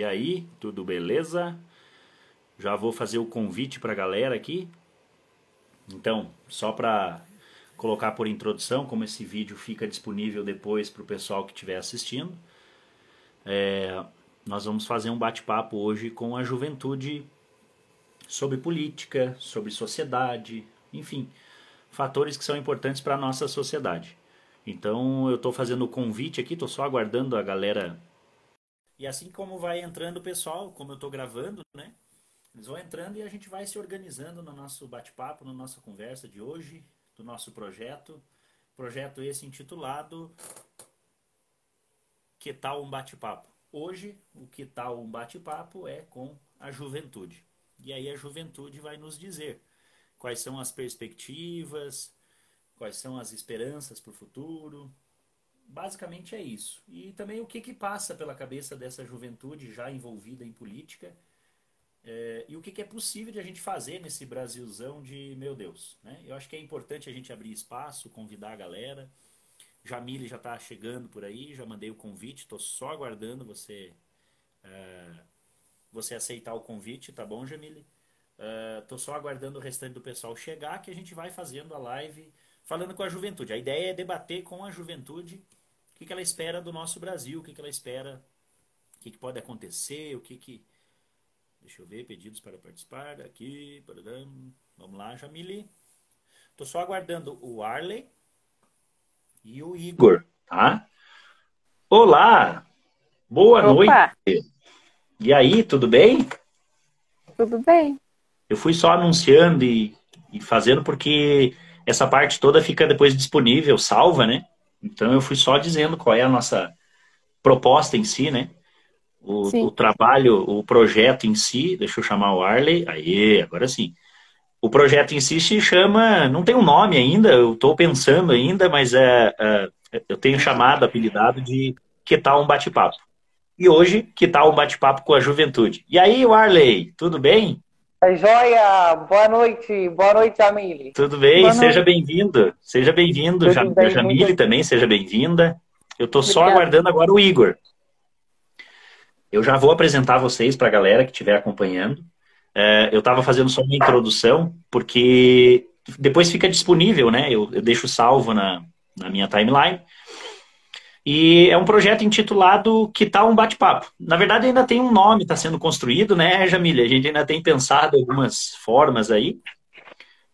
E aí, tudo beleza? Já vou fazer o convite para a galera aqui. Então, só para colocar por introdução, como esse vídeo fica disponível depois para o pessoal que estiver assistindo, é, nós vamos fazer um bate-papo hoje com a juventude sobre política, sobre sociedade, enfim, fatores que são importantes para a nossa sociedade. Então eu estou fazendo o convite aqui, estou só aguardando a galera e assim como vai entrando o pessoal, como eu estou gravando, né? Eles vão entrando e a gente vai se organizando no nosso bate-papo, na nossa conversa de hoje, do nosso projeto. Projeto esse intitulado Que tal um bate-papo? Hoje, o que tal um bate-papo é com a juventude. E aí a juventude vai nos dizer quais são as perspectivas, quais são as esperanças para o futuro, basicamente é isso. E também o que, que passa pela cabeça dessa juventude já envolvida em política é, e o que, que, é possível de a gente fazer nesse Brasilzão de meu Deus. Né? Eu acho que é importante a gente abrir espaço, convidar a galera. Jamile já está chegando por aí, já mandei o convite, estou só aguardando você é, você aceitar o convite, tá bom, Jamile? Estou uh, só aguardando o restante do pessoal chegar, que a gente vai fazendo a live falando com a juventude. A ideia é debater com a juventude que, que ela espera do nosso Brasil, o que, que ela espera, o que, que pode acontecer, o que que... Deixa eu ver, pedidos para participar, aqui, vamos lá, Jamile. Estou só aguardando o Arley e o Igor, tá? Olá, boa Opa. noite. E aí, tudo bem? Tudo bem. Eu fui só anunciando e, e fazendo porque essa parte toda fica depois disponível, salva, né? Então eu fui só dizendo qual é a nossa proposta em si, né? O, o, trabalho, o projeto em si, deixa eu chamar o Arley, aí, agora sim. O projeto em si se chama, não tem um nome ainda, eu estou pensando ainda, mas é, é, eu tenho chamado, apelidado de Que tal um bate-papo? E hoje, que tal um bate-papo com a juventude? E aí, Arley, tudo bem? Joia, boa noite, boa noite, Jamile. Tudo bem, boa seja bem-vindo, seja bem-vindo, Jam bem, Jamile também, seja bem-vinda. Eu estou só aguardando agora o Igor. Eu já vou apresentar vocês para a galera que estiver acompanhando. É, eu estava fazendo só uma introdução, porque depois fica disponível, né? Eu, eu deixo salvo na, na minha timeline. E é um projeto intitulado Que tal um bate-papo? Na verdade, ainda tem um nome, está sendo construído, né, Jamília? A gente ainda tem pensado algumas formas aí.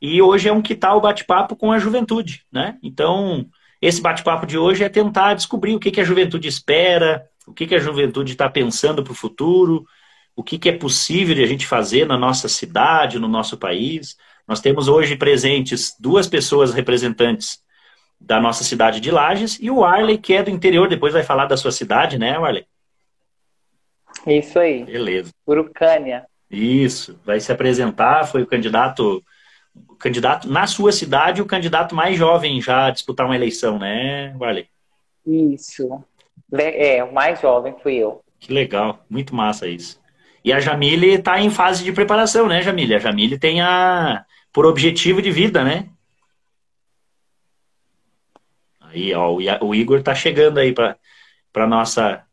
E hoje é um Que tal bate-papo com a juventude, né? Então, esse bate-papo de hoje é tentar descobrir o que, que a juventude espera, o que, que a juventude está pensando para o futuro, o que, que é possível de a gente fazer na nossa cidade, no nosso país. Nós temos hoje presentes duas pessoas representantes da nossa cidade de Lages, e o Arley, que é do interior, depois vai falar da sua cidade, né, Arley? Isso aí. Beleza. Urucânia. Isso, vai se apresentar, foi o candidato, o candidato na sua cidade, o candidato mais jovem já a disputar uma eleição, né, Arley? Isso. É, o mais jovem fui eu. Que legal, muito massa isso. E a Jamile está em fase de preparação, né, Jamile? A Jamile tem a por objetivo de vida, né? Aí, ó, o Igor tá chegando aí para nossa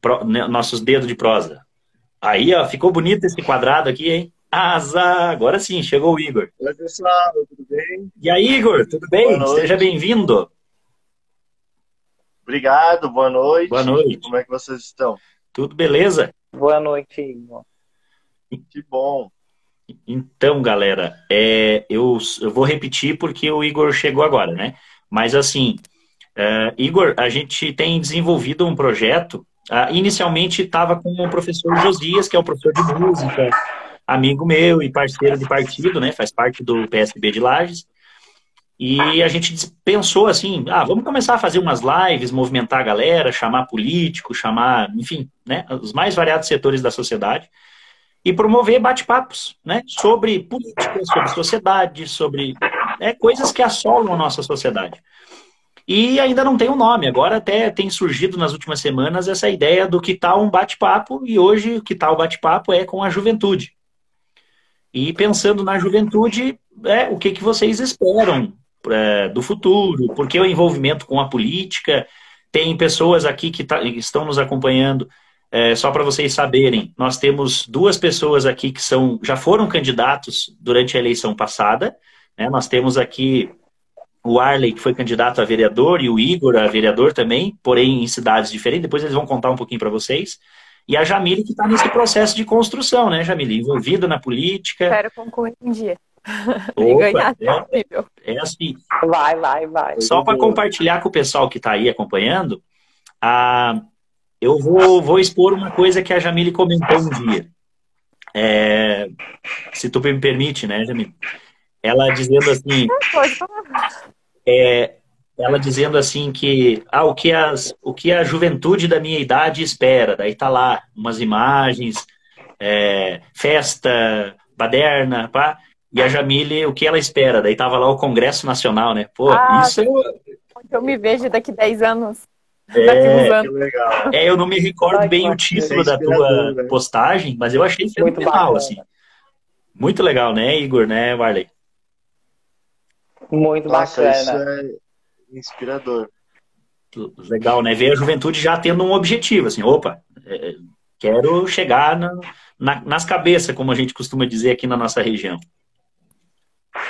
pro, né, nossos dedos de prosa. Aí, ó, ficou bonito esse quadrado aqui, hein? Asa! Agora sim, chegou o Igor. Oi, pessoal, tudo bem? E aí, Igor, tudo bem? Seja bem-vindo. Obrigado, boa noite. Boa noite. Como é que vocês estão? Tudo beleza? Boa noite, Igor. Que bom. Então, galera, é, eu, eu vou repetir porque o Igor chegou agora, né? Mas assim, Uh, Igor, a gente tem desenvolvido um projeto. Uh, inicialmente estava com o professor Josias, que é o professor de música, amigo meu e parceiro de partido, né? Faz parte do PSB de Lages. E a gente pensou assim, ah, vamos começar a fazer umas lives, movimentar a galera, chamar político, chamar, enfim, né, os mais variados setores da sociedade e promover bate-papos, né, sobre política, sobre sociedade, sobre né, coisas que assolam a nossa sociedade. E ainda não tem um nome. Agora até tem surgido nas últimas semanas essa ideia do que tal um bate-papo, e hoje o que tal bate-papo é com a juventude. E pensando na juventude, é, o que, que vocês esperam é, do futuro? Porque o envolvimento com a política, tem pessoas aqui que tá, estão nos acompanhando é, só para vocês saberem, nós temos duas pessoas aqui que são, já foram candidatos durante a eleição passada. Né? Nós temos aqui o Arley, que foi candidato a vereador, e o Igor, a vereador também, porém em cidades diferentes. Depois eles vão contar um pouquinho para vocês. E a Jamile, que está nesse processo de construção, né, Jamile? Envolvida na política. Espero concorrer um dia. Opa, ganhar é, é assim. Vai, vai, vai. Só para compartilhar com o pessoal que está aí acompanhando, a, eu vou, vou expor uma coisa que a Jamile comentou um dia. É, se tu me permite, né, Jamile? Ela dizendo assim. É, ela dizendo assim que ah, o, que as, o que a juventude da minha idade espera. Daí tá lá umas imagens, é, festa, baderna, pá. E a Jamile, o que ela espera? Daí tava lá o Congresso Nacional, né? Pô, ah, isso é. Eu me vejo daqui 10 anos. É, legal. é, eu não me recordo Ai, bem o título é da tua né? postagem, mas eu achei fenomenal, assim. Muito legal, né, Igor, né, Warley? Muito Nossa, bacana. Isso é inspirador. Legal, né? Ver a juventude já tendo um objetivo, assim, opa, é, quero chegar na, na, nas cabeças, como a gente costuma dizer aqui na nossa região.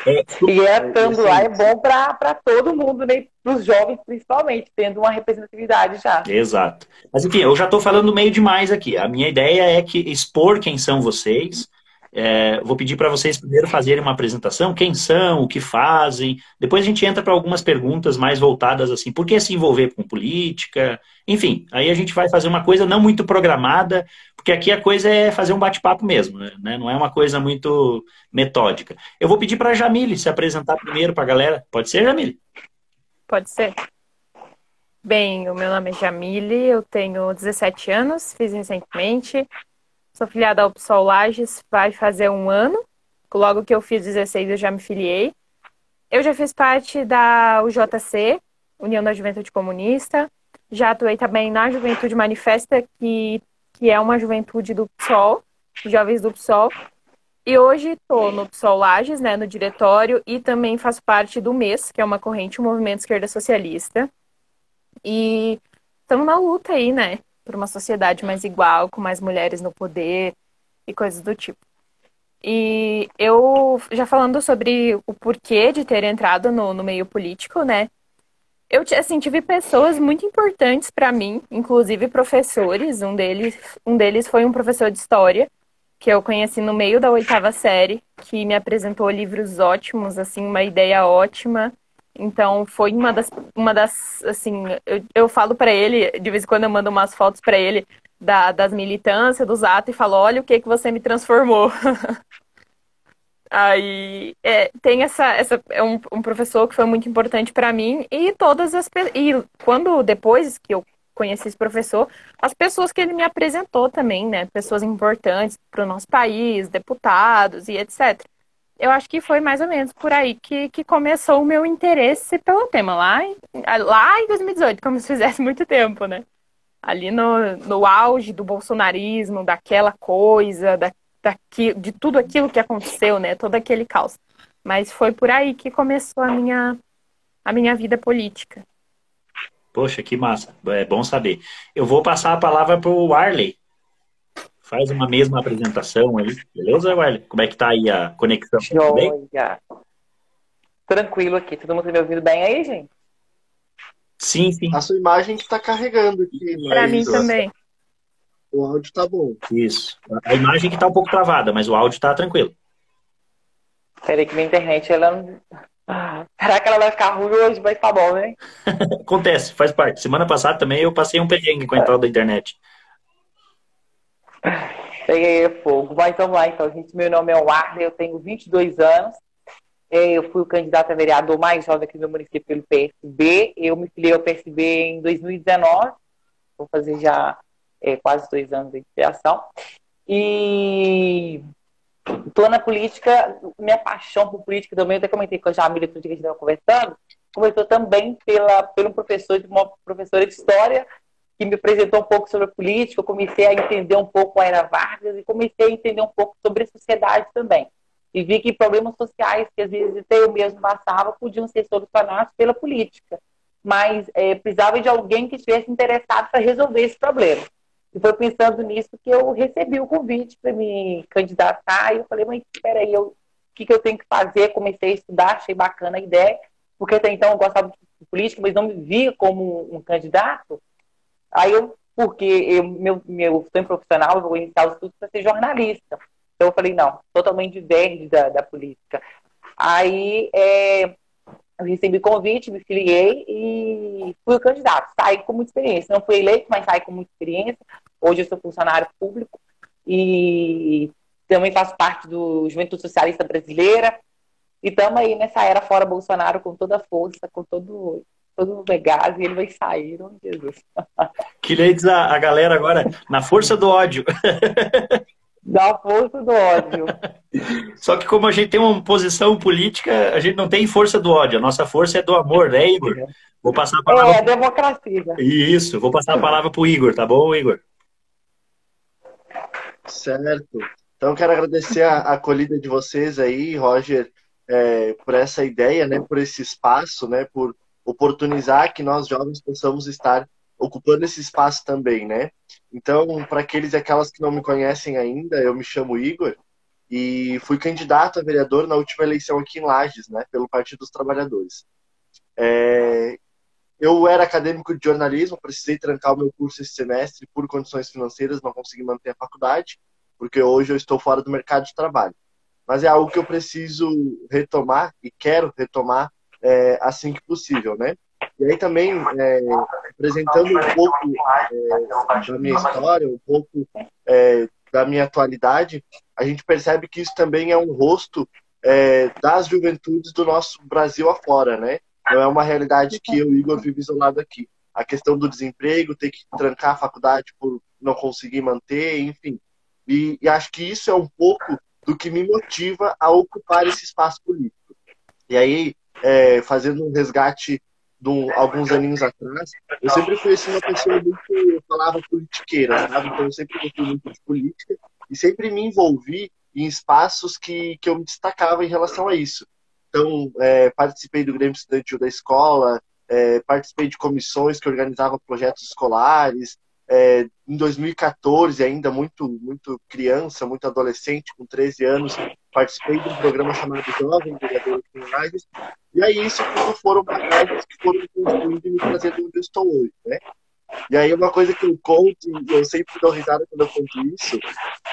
É, e é, estando lá é bom para todo mundo, né? para os jovens principalmente, tendo uma representatividade já. Exato. Mas enfim, eu já estou falando meio demais aqui. A minha ideia é que expor quem são vocês. É, vou pedir para vocês primeiro fazerem uma apresentação, quem são, o que fazem. Depois a gente entra para algumas perguntas mais voltadas assim, por que se envolver com política? Enfim, aí a gente vai fazer uma coisa não muito programada, porque aqui a coisa é fazer um bate-papo mesmo, né? Não é uma coisa muito metódica. Eu vou pedir para a Jamile se apresentar primeiro para a galera. Pode ser, Jamile? Pode ser. Bem, o meu nome é Jamile, eu tenho 17 anos, fiz recentemente. Sou filiada ao PSOL Lages, vai fazer um ano. Logo que eu fiz 16, eu já me filiei. Eu já fiz parte da UJC, União da Juventude Comunista. Já atuei também na Juventude Manifesta, que que é uma juventude do PSOL, jovens do PSOL. E hoje estou no PSOL Lages, né, no diretório, e também faço parte do MES, que é uma corrente, o Movimento Esquerda Socialista. E estamos na luta aí, né, por uma sociedade mais igual, com mais mulheres no poder e coisas do tipo. E eu, já falando sobre o porquê de ter entrado no, no meio político, né, eu assim, tive pessoas muito importantes para mim, inclusive professores. Um deles, um deles foi um professor de história que eu conheci no meio da oitava série, que me apresentou livros ótimos, assim, uma ideia ótima. Então foi uma das, uma das assim, eu, eu falo para ele, de vez em quando eu mando umas fotos para ele da, das militâncias, dos atos e falo, olha o que que você me transformou. Aí é, tem essa, essa é um, um, professor que foi muito importante para mim e todas as e quando depois que eu conheci esse professor, as pessoas que ele me apresentou também, né, pessoas importantes para o nosso país, deputados e etc. Eu acho que foi mais ou menos por aí que, que começou o meu interesse pelo tema lá em, lá em 2018, como se fizesse muito tempo, né? Ali no, no auge do bolsonarismo, daquela coisa, da, daqui, de tudo aquilo que aconteceu, né? Todo aquele caos. Mas foi por aí que começou a minha, a minha vida política. Poxa, que massa. É bom saber. Eu vou passar a palavra para o Arley. Faz uma mesma apresentação aí, beleza, Arley? Como é que tá aí a conexão? Joia. Tranquilo aqui. Todo mundo tá me ouvindo bem aí, gente? Sim, sim. A sua imagem está carregando aqui. Para mim também. O áudio tá bom. Isso. A imagem que tá um pouco travada, mas o áudio tá tranquilo. Peraí que minha internet, ela não... Será que ela vai ficar ruim hoje? Vai ficar bom, né? Acontece, faz parte. Semana passada também eu passei um perrengue com a entrada da internet. Peguei fogo. Vai, então lá, então, gente. Meu nome é Warner, eu tenho 22 anos. É, eu fui o candidato a vereador mais jovem aqui no município pelo PSB. Eu me filiei ao PSB em 2019. Vou fazer já é, quase dois anos de criação. E estou na política, minha paixão por política também, eu até comentei com a Jamila outro dia que a gente estava conversando, começou também pela, pelo professor, uma professora de história, que me apresentou um pouco sobre a política, eu comecei a entender um pouco a Era Vargas e comecei a entender um pouco sobre a sociedade também. E vi que problemas sociais que às vezes até eu mesmo passava podiam ser solucionados pela política. Mas é, precisava de alguém que estivesse interessado para resolver esse problema. E foi pensando nisso que eu recebi o convite para me candidatar. E eu falei, mas espera aí, o que, que eu tenho que fazer? Comecei a estudar, achei bacana a ideia, porque até então eu gostava de política, mas não me via como um candidato. Aí eu, porque eu, meu, meu sonho profissional, eu vou iniciar os estudos para ser jornalista. Então eu falei, não, totalmente verde da, da política. Aí é, eu recebi convite, me filiei e fui o candidato. Saí com muita experiência. Não fui eleito, mas saí com muita experiência. Hoje eu sou funcionário público e também faço parte do Juventude Socialista Brasileira. E estamos aí nessa era fora Bolsonaro com toda a força, com todo todo legado e ele vai sair, oh, Jesus. Queria dizer a galera agora, na força do ódio. Da força do ódio. Só que como a gente tem uma posição política, a gente não tem força do ódio. A nossa força é do amor, né, Igor? Vou passar a palavra. É, a democracia. Isso, vou passar a palavra para o Igor, tá bom, Igor? Certo. Então, quero agradecer a acolhida de vocês aí, Roger, é, por essa ideia, né, por esse espaço, né, por oportunizar que nós jovens possamos estar ocupando esse espaço também, né? Então, para aqueles e aquelas que não me conhecem ainda, eu me chamo Igor e fui candidato a vereador na última eleição aqui em Lages, né, pelo Partido dos Trabalhadores. É, eu era acadêmico de jornalismo, precisei trancar o meu curso esse semestre por condições financeiras, não consegui manter a faculdade, porque hoje eu estou fora do mercado de trabalho. Mas é algo que eu preciso retomar e quero retomar é, assim que possível, né? E aí também, é, apresentando um pouco é, da minha história, um pouco é, da minha atualidade, a gente percebe que isso também é um rosto é, das juventudes do nosso Brasil afora, né? Não é uma realidade que eu, Igor, vivo isolado aqui. A questão do desemprego, ter que trancar a faculdade por não conseguir manter, enfim. E, e acho que isso é um pouco do que me motiva a ocupar esse espaço político. E aí, é, fazendo um resgate de um, alguns aninhos atrás, eu sempre fui assim, uma pessoa muito, eu falava politiqueira, sabe? Então eu sempre gostei muito de política e sempre me envolvi em espaços que, que eu me destacava em relação a isso. Então, é, participei do Grêmio Estudantil da escola, é, participei de comissões que organizavam projetos escolares. É, em 2014, ainda muito, muito criança, muito adolescente, com 13 anos, participei de um programa chamado Jovem Vereador de Imagens. E aí, isso tudo foram bagagens que foram construindo e me trazendo onde eu estou hoje, né? E aí, uma coisa que eu conto, e eu sempre dou risada quando eu conto isso,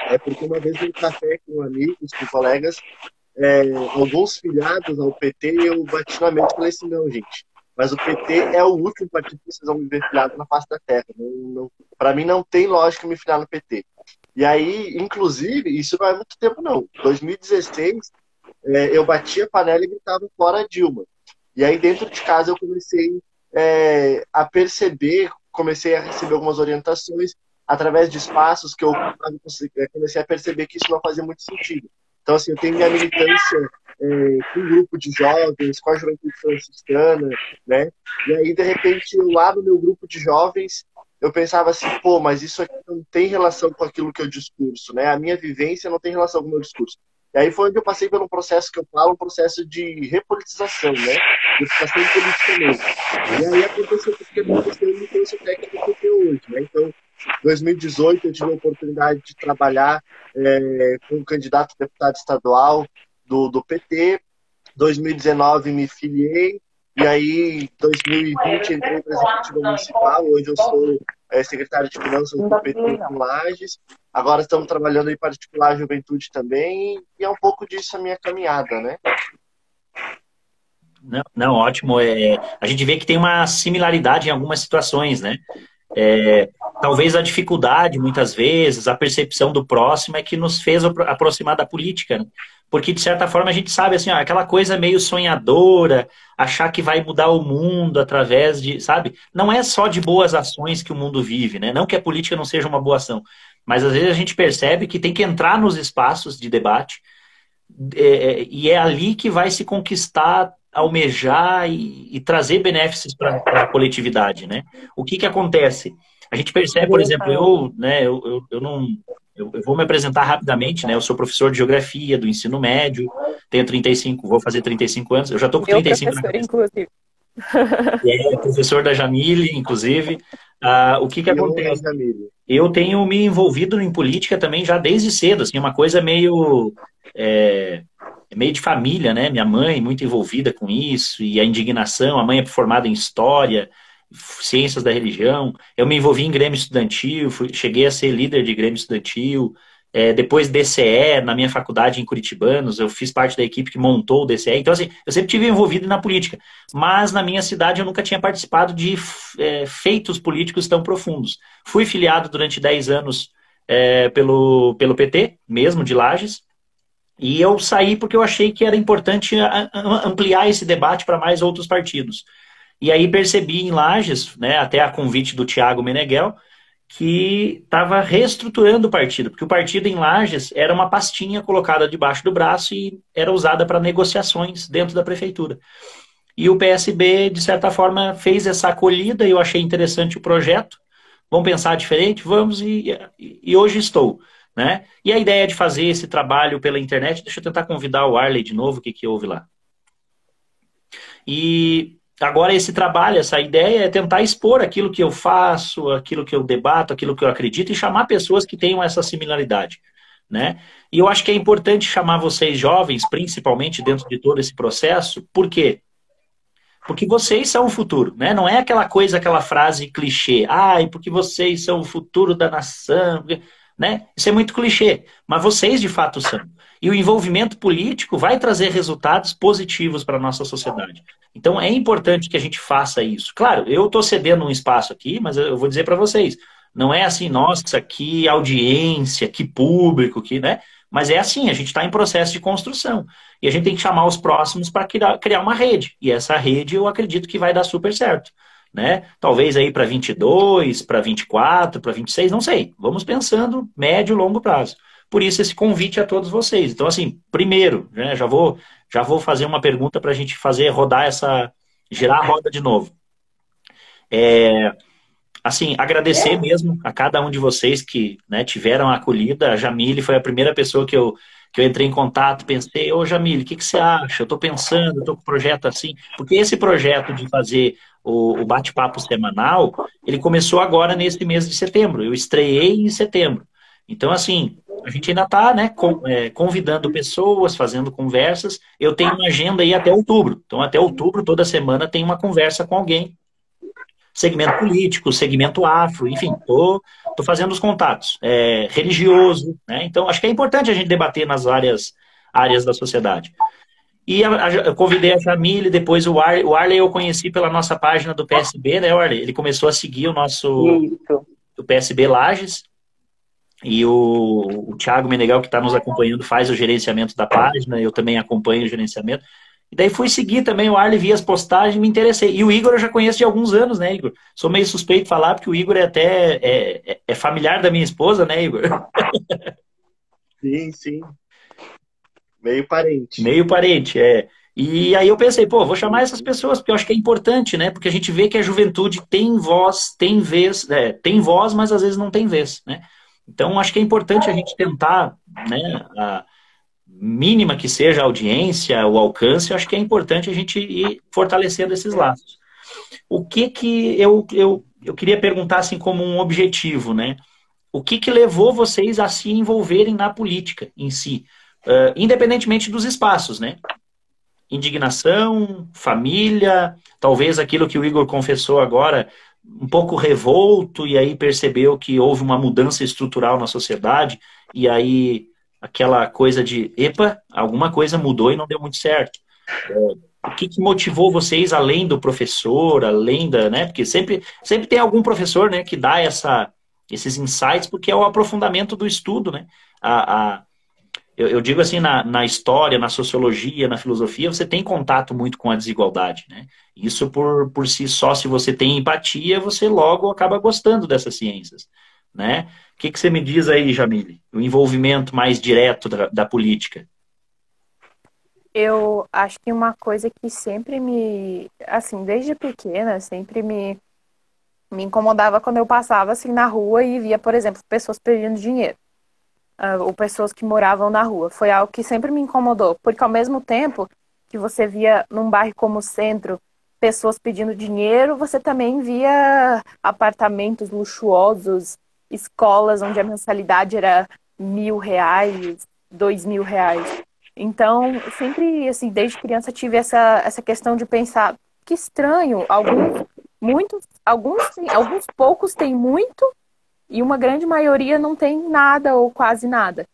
é porque uma vez um café com amigos, com colegas, é, alguns filiados ao PT, eu bati na mente e falei assim, não, gente, mas o PT é o último partido que vocês vão me ver filiado na face da terra. Para mim não tem lógica me filiar no PT. E aí, inclusive, isso não é muito tempo não. 2016, é, eu bati a panela e gritava fora Dilma. E aí dentro de casa eu comecei é, a perceber, comecei a receber algumas orientações através de espaços que eu comecei a perceber que isso não fazia muito sentido. Então, assim, eu tenho minha militância é, com um grupo de jovens, com a juventude franciscana, né? E aí, de repente, lá no meu grupo de jovens, eu pensava assim, pô, mas isso aqui não tem relação com aquilo que eu discurso, né? A minha vivência não tem relação com o meu discurso. E aí foi onde eu passei um processo que eu falo, um processo de repolitização, né? De política mesmo. E aí aconteceu que aconteceu trouxe o técnico que eu hoje, né? Então, 2018 eu tive a oportunidade de trabalhar é, com um candidato a deputado estadual do, do PT. 2019 me filiei e aí 2020 entrei para a executiva municipal. Hoje eu sou é, secretário de finanças do PT em Lages. Agora estamos trabalhando em particular juventude também e é um pouco disso a minha caminhada, né? Não, não, ótimo. É, a gente vê que tem uma similaridade em algumas situações, né? É, talvez a dificuldade, muitas vezes, a percepção do próximo é que nos fez aproximar da política, né? porque de certa forma a gente sabe assim, ó, aquela coisa meio sonhadora, achar que vai mudar o mundo através de, sabe? Não é só de boas ações que o mundo vive, né? Não que a política não seja uma boa ação, mas às vezes a gente percebe que tem que entrar nos espaços de debate é, é e é ali que vai se conquistar almejar e, e trazer benefícios para a coletividade, né? O que que acontece? A gente percebe, por exemplo, eu, né, eu, eu, eu não, eu, eu, vou me apresentar rapidamente, né? Eu sou professor de geografia do ensino médio, tenho 35, vou fazer 35 anos, eu já estou com 35 Meu professor, inclusive. É, professor da Jamile, inclusive. Ah, o que que acontece? eu tenho me envolvido em política também já desde cedo, assim, uma coisa meio é, meio de família, né? Minha mãe muito envolvida com isso e a indignação. A mãe é formada em história, ciências da religião. Eu me envolvi em Grêmio Estudantil, fui, cheguei a ser líder de Grêmio Estudantil. É, depois DCE, na minha faculdade em Curitibanos, eu fiz parte da equipe que montou o DCE. Então, assim, eu sempre tive envolvido na política. Mas na minha cidade eu nunca tinha participado de é, feitos políticos tão profundos. Fui filiado durante 10 anos é, pelo, pelo PT, mesmo de Lages. E eu saí porque eu achei que era importante ampliar esse debate para mais outros partidos. E aí percebi em Lages, né, até a convite do Tiago Meneghel, que estava reestruturando o partido, porque o partido em Lages era uma pastinha colocada debaixo do braço e era usada para negociações dentro da prefeitura. E o PSB, de certa forma, fez essa acolhida, e eu achei interessante o projeto. Vamos pensar diferente? Vamos, e, e hoje estou. Né? E a ideia de fazer esse trabalho pela internet, deixa eu tentar convidar o Arley de novo, o que, que houve lá. E agora esse trabalho, essa ideia é tentar expor aquilo que eu faço, aquilo que eu debato, aquilo que eu acredito e chamar pessoas que tenham essa similaridade. Né? E eu acho que é importante chamar vocês jovens, principalmente dentro de todo esse processo, por quê? Porque vocês são o futuro, né? Não é aquela coisa, aquela frase clichê, ai, porque vocês são o futuro da nação, né? Isso é muito clichê, mas vocês de fato são. E o envolvimento político vai trazer resultados positivos para a nossa sociedade. Então é importante que a gente faça isso. Claro, eu estou cedendo um espaço aqui, mas eu vou dizer para vocês, não é assim, nossa, que audiência, que público, que, né? Mas é assim, a gente está em processo de construção. E a gente tem que chamar os próximos para criar, uma rede. E essa rede eu acredito que vai dar super certo. Né? Talvez aí para 22, para 24, para 26, não sei. Vamos pensando médio e longo prazo. Por isso esse convite a todos vocês. Então assim, primeiro, né, já vou já vou fazer uma pergunta para a gente fazer rodar essa girar a roda de novo. É, assim, agradecer mesmo a cada um de vocês que né, tiveram a acolhida. A Jamile foi a primeira pessoa que eu que eu entrei em contato, pensei, ô Jamile, o que, que você acha? Eu estou pensando, estou com um projeto assim. Porque esse projeto de fazer o, o bate-papo semanal, ele começou agora nesse mês de setembro. Eu estreiei em setembro. Então, assim, a gente ainda está né, é, convidando pessoas, fazendo conversas. Eu tenho uma agenda aí até outubro. Então, até outubro, toda semana, tem uma conversa com alguém segmento político, segmento afro, enfim, tô, tô fazendo os contatos. É, religioso, né? Então, acho que é importante a gente debater nas várias áreas da sociedade. E a, a, eu convidei a Jamile, depois o, Ar, o Arley eu conheci pela nossa página do PSB, né, Arley? Ele começou a seguir o nosso Isso. o PSB Lages. E o, o Thiago Menegal, que está nos acompanhando, faz o gerenciamento da página, eu também acompanho o gerenciamento. E daí fui seguir também o Arley, vi as postagens me interessei. E o Igor eu já conheço de alguns anos, né, Igor? Sou meio suspeito de falar, porque o Igor é até é, é, é familiar da minha esposa, né, Igor? Sim, sim. Meio parente. Meio parente, é. E aí eu pensei, pô, vou chamar essas pessoas, porque eu acho que é importante, né? Porque a gente vê que a juventude tem voz, tem vez, é, tem voz, mas às vezes não tem vez, né? Então acho que é importante a gente tentar, né? A, mínima que seja a audiência, o alcance, acho que é importante a gente ir fortalecendo esses laços. O que que eu, eu, eu queria perguntar assim como um objetivo, né? O que que levou vocês a se envolverem na política em si, uh, independentemente dos espaços, né? Indignação, família, talvez aquilo que o Igor confessou agora, um pouco revolto e aí percebeu que houve uma mudança estrutural na sociedade e aí aquela coisa de, epa, alguma coisa mudou e não deu muito certo. É, o que, que, motivou vocês, além do professor, além da, né? Porque sempre, sempre tem algum professor, né, que dá essa, esses insights, porque é o aprofundamento do estudo, né? A, a eu, eu, digo assim, na, na história, na sociologia, na filosofia, você tem contato muito com a desigualdade, né? Isso por, por si só, se você tem empatia, você logo acaba gostando dessas ciências, né? O que, que você me diz aí, Jamile? O envolvimento mais direto da, da política. Eu acho que uma coisa que sempre me, assim, desde pequena, sempre me, me incomodava quando eu passava assim na rua e via, por exemplo, pessoas pedindo dinheiro. Uh, ou pessoas que moravam na rua. Foi algo que sempre me incomodou, porque ao mesmo tempo que você via num bairro como o centro pessoas pedindo dinheiro, você também via apartamentos luxuosos escolas onde a mensalidade era mil reais, dois mil reais. Então, sempre, assim, desde criança tive essa, essa questão de pensar, que estranho, alguns, muitos, alguns, alguns poucos têm muito e uma grande maioria não tem nada ou quase nada.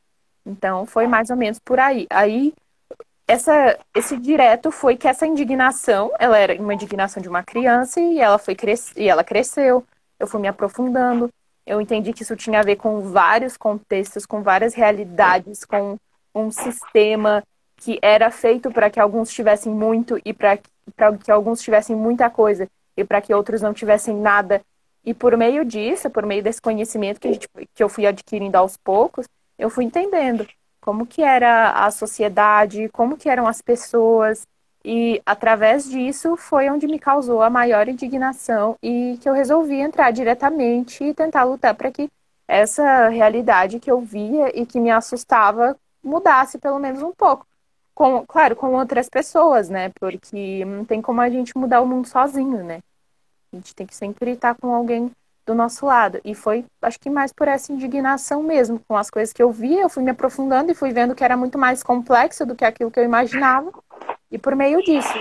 Então, foi mais ou menos por aí. Aí, essa, esse direto foi que essa indignação, ela era uma indignação de uma criança e ela foi cres... e ela cresceu. Eu fui me aprofundando. Eu entendi que isso tinha a ver com vários contextos, com várias realidades, com um sistema que era feito para que alguns tivessem muito e para que alguns tivessem muita coisa e para que outros não tivessem nada. E por meio disso, por meio desse conhecimento que, a gente, que eu fui adquirindo aos poucos, eu fui entendendo como que era a sociedade, como que eram as pessoas, e através disso foi onde me causou a maior indignação e que eu resolvi entrar diretamente e tentar lutar para que essa realidade que eu via e que me assustava mudasse pelo menos um pouco. Com, claro, com outras pessoas, né? Porque não tem como a gente mudar o mundo sozinho, né? A gente tem que sempre estar com alguém do nosso lado. E foi, acho que mais por essa indignação mesmo, com as coisas que eu via, eu fui me aprofundando e fui vendo que era muito mais complexo do que aquilo que eu imaginava. E por meio disso.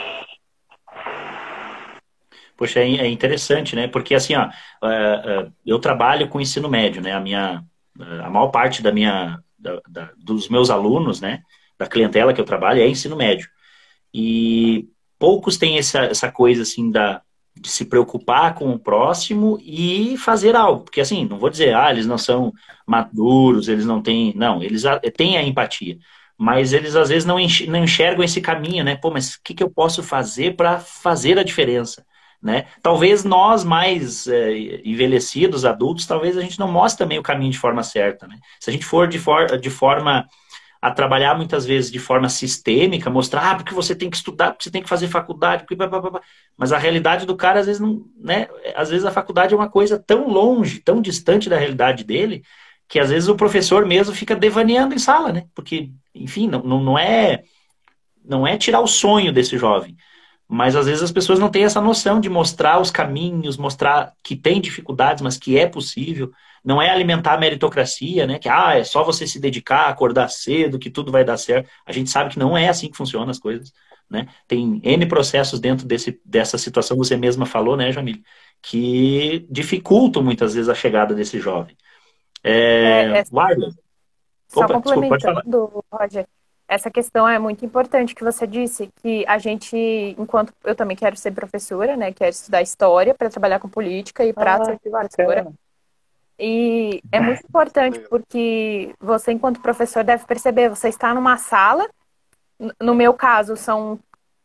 Poxa, é, é interessante, né? Porque assim, ó, é, é, eu trabalho com ensino médio, né? A minha, a maior parte da minha, da, da, dos meus alunos, né? Da clientela que eu trabalho é ensino médio. E poucos têm essa, essa coisa assim da, de se preocupar com o próximo e fazer algo. Porque assim, não vou dizer, ah, eles não são maduros, eles não têm. Não, eles têm a empatia. Mas eles às vezes não enxergam esse caminho, né? Pô, mas o que, que eu posso fazer para fazer a diferença? Né? Talvez nós mais é, envelhecidos, adultos, talvez a gente não mostre também o caminho de forma certa. Né? Se a gente for de, for de forma a trabalhar muitas vezes de forma sistêmica, mostrar ah, porque você tem que estudar, porque você tem que fazer faculdade, porque... mas a realidade do cara às vezes não, né? Às vezes a faculdade é uma coisa tão longe, tão distante da realidade dele, que às vezes o professor mesmo fica devaneando em sala, né? Porque, enfim, não, não é não é tirar o sonho desse jovem, mas às vezes as pessoas não têm essa noção de mostrar os caminhos, mostrar que tem dificuldades, mas que é possível. Não é alimentar a meritocracia, né? Que ah, é só você se dedicar, acordar cedo, que tudo vai dar certo. A gente sabe que não é assim que funcionam as coisas. Né? Tem N processos dentro desse, dessa situação, você mesma falou, né, Jamil? Que dificultam muitas vezes a chegada desse jovem. É, é, Só Opa, complementando, desculpa, Roger essa questão é muito importante que você disse, que a gente, enquanto eu também quero ser professora, né, quero estudar história para trabalhar com política e para ah, ser professora. E é muito importante porque você, enquanto professor, deve perceber, você está numa sala, no meu caso, são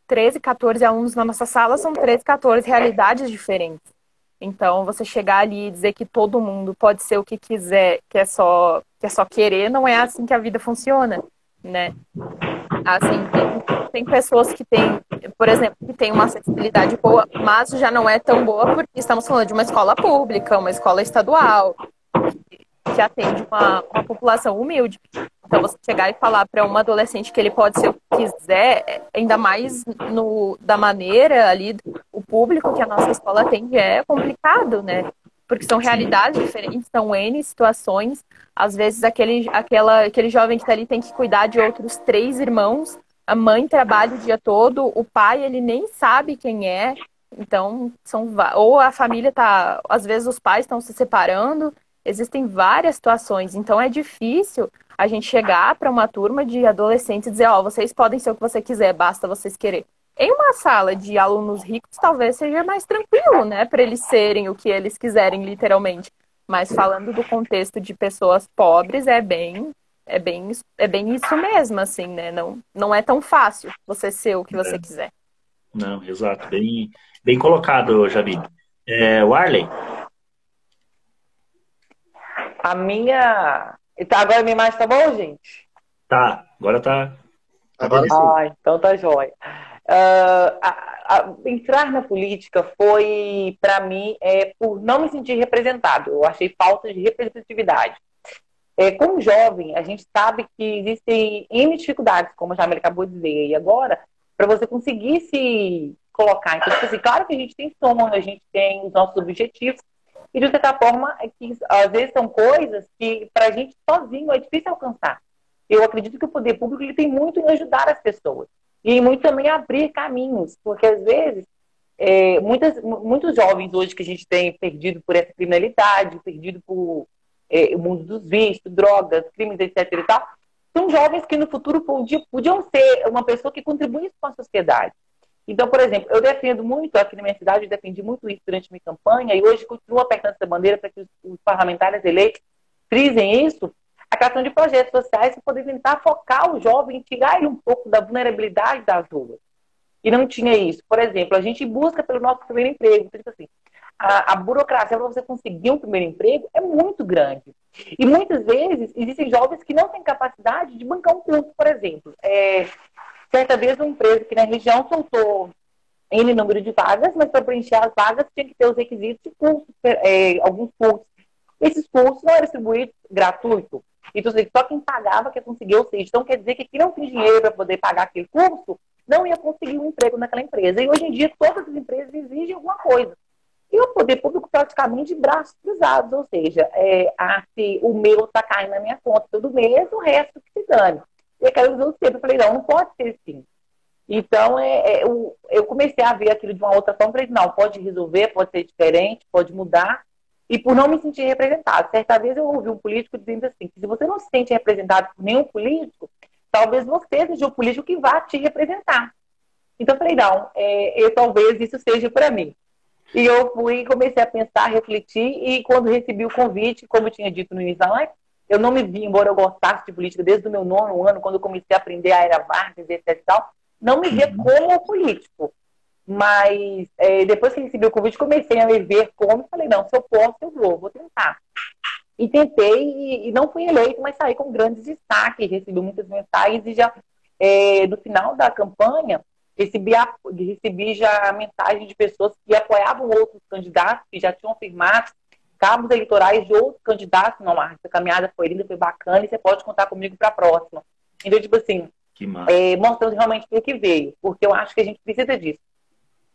13, 14 alunos na nossa sala, são 13, 14 realidades diferentes. Então, você chegar ali e dizer que todo mundo pode ser o que quiser, que é só, que é só querer, não é assim que a vida funciona né? Assim, tem, tem pessoas que têm, por exemplo, que têm uma acessibilidade boa, mas já não é tão boa porque estamos falando de uma escola pública, uma escola estadual, que, atende uma, uma população humilde. Então, você chegar e falar para um adolescente que ele pode ser o que quiser, ainda mais no, da maneira ali, o público que a nossa escola atende é complicado, né? Porque são realidades diferentes, são N situações. Às vezes aquele, aquela, aquele jovem que está ali tem que cuidar de outros três irmãos, a mãe trabalha o dia todo, o pai ele nem sabe quem é. Então, são ou a família tá, às vezes os pais estão se separando, existem várias situações. Então é difícil a gente chegar para uma turma de adolescentes e dizer, ó, oh, vocês podem ser o que você quiser, basta vocês querer. Em uma sala de alunos ricos, talvez seja mais tranquilo, né, para eles serem o que eles quiserem, literalmente. Mas falando do contexto de pessoas pobres, é bem, é bem, é bem isso mesmo, assim, né? Não, não é tão fácil você ser o que você é. quiser. Não, exato. Bem, bem colocado, Javi. É, Warley? A minha. Então, agora a minha imagem tá boa, gente? Tá, agora tá. Agora. Ah, então tá jóia. Uh, a, a, entrar na política foi, para mim, é, por não me sentir representado. Eu achei falta de representatividade. É, como jovem, a gente sabe que existem N dificuldades, como a Jamila acabou de dizer. E agora, para você conseguir se colocar. Então, tipo assim, claro que a gente tem sonho, a gente tem os nossos objetivos. E, de certa forma, é que, às vezes são coisas que, para a gente sozinho, é difícil alcançar. Eu acredito que o poder público ele tem muito em ajudar as pessoas. E muito também abrir caminhos. Porque, às vezes, é, muitas, muitos jovens hoje que a gente tem perdido por essa criminalidade, perdido por é, o mundo dos vícios, drogas, crimes, etc. e tal, são jovens que no futuro podiam, podiam ser uma pessoa que contribuísse com a sociedade. Então, por exemplo, eu defendo muito, aqui na minha cidade, eu defendi muito isso durante minha campanha, e hoje continuo apertando essa bandeira para que os, os parlamentares eleitos frisem isso, a questão de projetos sociais para poder tentar focar o jovem, tirar ele um pouco da vulnerabilidade das ruas. E não tinha isso. Por exemplo, a gente busca pelo nosso primeiro emprego. Então, tipo assim, a, a burocracia para você conseguir um primeiro emprego é muito grande. E muitas vezes existem jovens que não têm capacidade de bancar um curso, por exemplo. É, certa vez uma empresa aqui na região soltou N número de vagas, mas para preencher as vagas tinha que ter os requisitos de cursos, é, alguns cursos. Esses cursos não eram distribuídos gratuito. Então, só quem pagava que conseguia o seja, Então, quer dizer que quem não tinha dinheiro para poder pagar aquele curso não ia conseguir um emprego naquela empresa. E hoje em dia, todas as empresas exigem alguma coisa. E o poder público praticamente de braços cruzados, ou seja, é, se o meu está caindo na minha conta todo mês, o resto que se dane. E aquela eu sempre falei, não, não pode ser assim. Então, é, é, eu, eu, comecei a ver aquilo de uma outra forma, falei, não, pode resolver, pode ser diferente, pode mudar. E por não me sentir representado. Certa vez eu ouvi um político dizendo assim, que se você não se sente representado por nenhum político, talvez você seja o político que vá te representar. Então eu falei, não, é, eu, talvez isso seja para mim. E eu fui, comecei a pensar, a refletir, e quando recebi o convite, como eu tinha dito no início da live, eu não me vi, embora eu gostasse de política desde o meu nono ano, quando eu comecei a aprender a era Vargas, etc e tal, não me via uhum. como político. Mas é, depois que recebi o convite, comecei a me ver como e falei, não, se eu posso, eu vou, vou tentar. E tentei, e, e não fui eleito, mas saí com grandes destaques, recebi muitas mensagens, e já é, no final da campanha, recebi, a, recebi já a mensagem de pessoas que apoiavam outros candidatos, que já tinham afirmado cabos eleitorais de outros candidatos. Não, Marcos, a caminhada foi linda, foi bacana, e você pode contar comigo para a próxima. Então, tipo assim, é, mostrando realmente o que veio, porque eu acho que a gente precisa disso.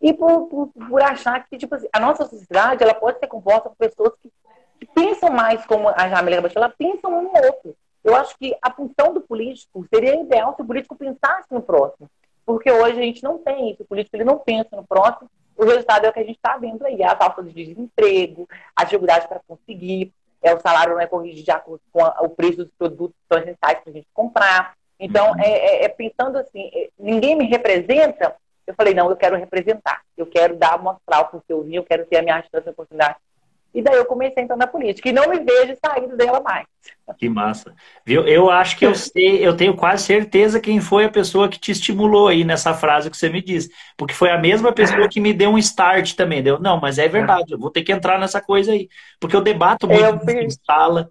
E por, por, por achar que, tipo assim, a nossa sociedade, ela pode ser composta por pessoas que, que pensam mais como a Jamila ela pensam um no outro. Eu acho que a função do político seria ideal se o político pensasse no próximo porque hoje a gente não tem isso. O político ele não pensa no próximo. O resultado é o que a gente está vendo aí: a falta de desemprego, a dificuldade para conseguir, é, o salário não é corrigido de acordo com a, o preço dos produtos que são para a gente comprar. Então, uhum. é, é, é, pensando assim: é, ninguém me representa. Eu falei, não, eu quero representar. Eu quero dar, mostrar o que eu vi, eu quero ter a minha chance, a oportunidade e daí eu comecei a entrar na política. E não me vejo saindo dela mais. Que massa. Viu? Eu acho que eu sei, eu tenho quase certeza quem foi a pessoa que te estimulou aí nessa frase que você me disse. Porque foi a mesma pessoa que me deu um start também. Deu, não, mas é verdade, eu vou ter que entrar nessa coisa aí. Porque eu debato muito eu em sala,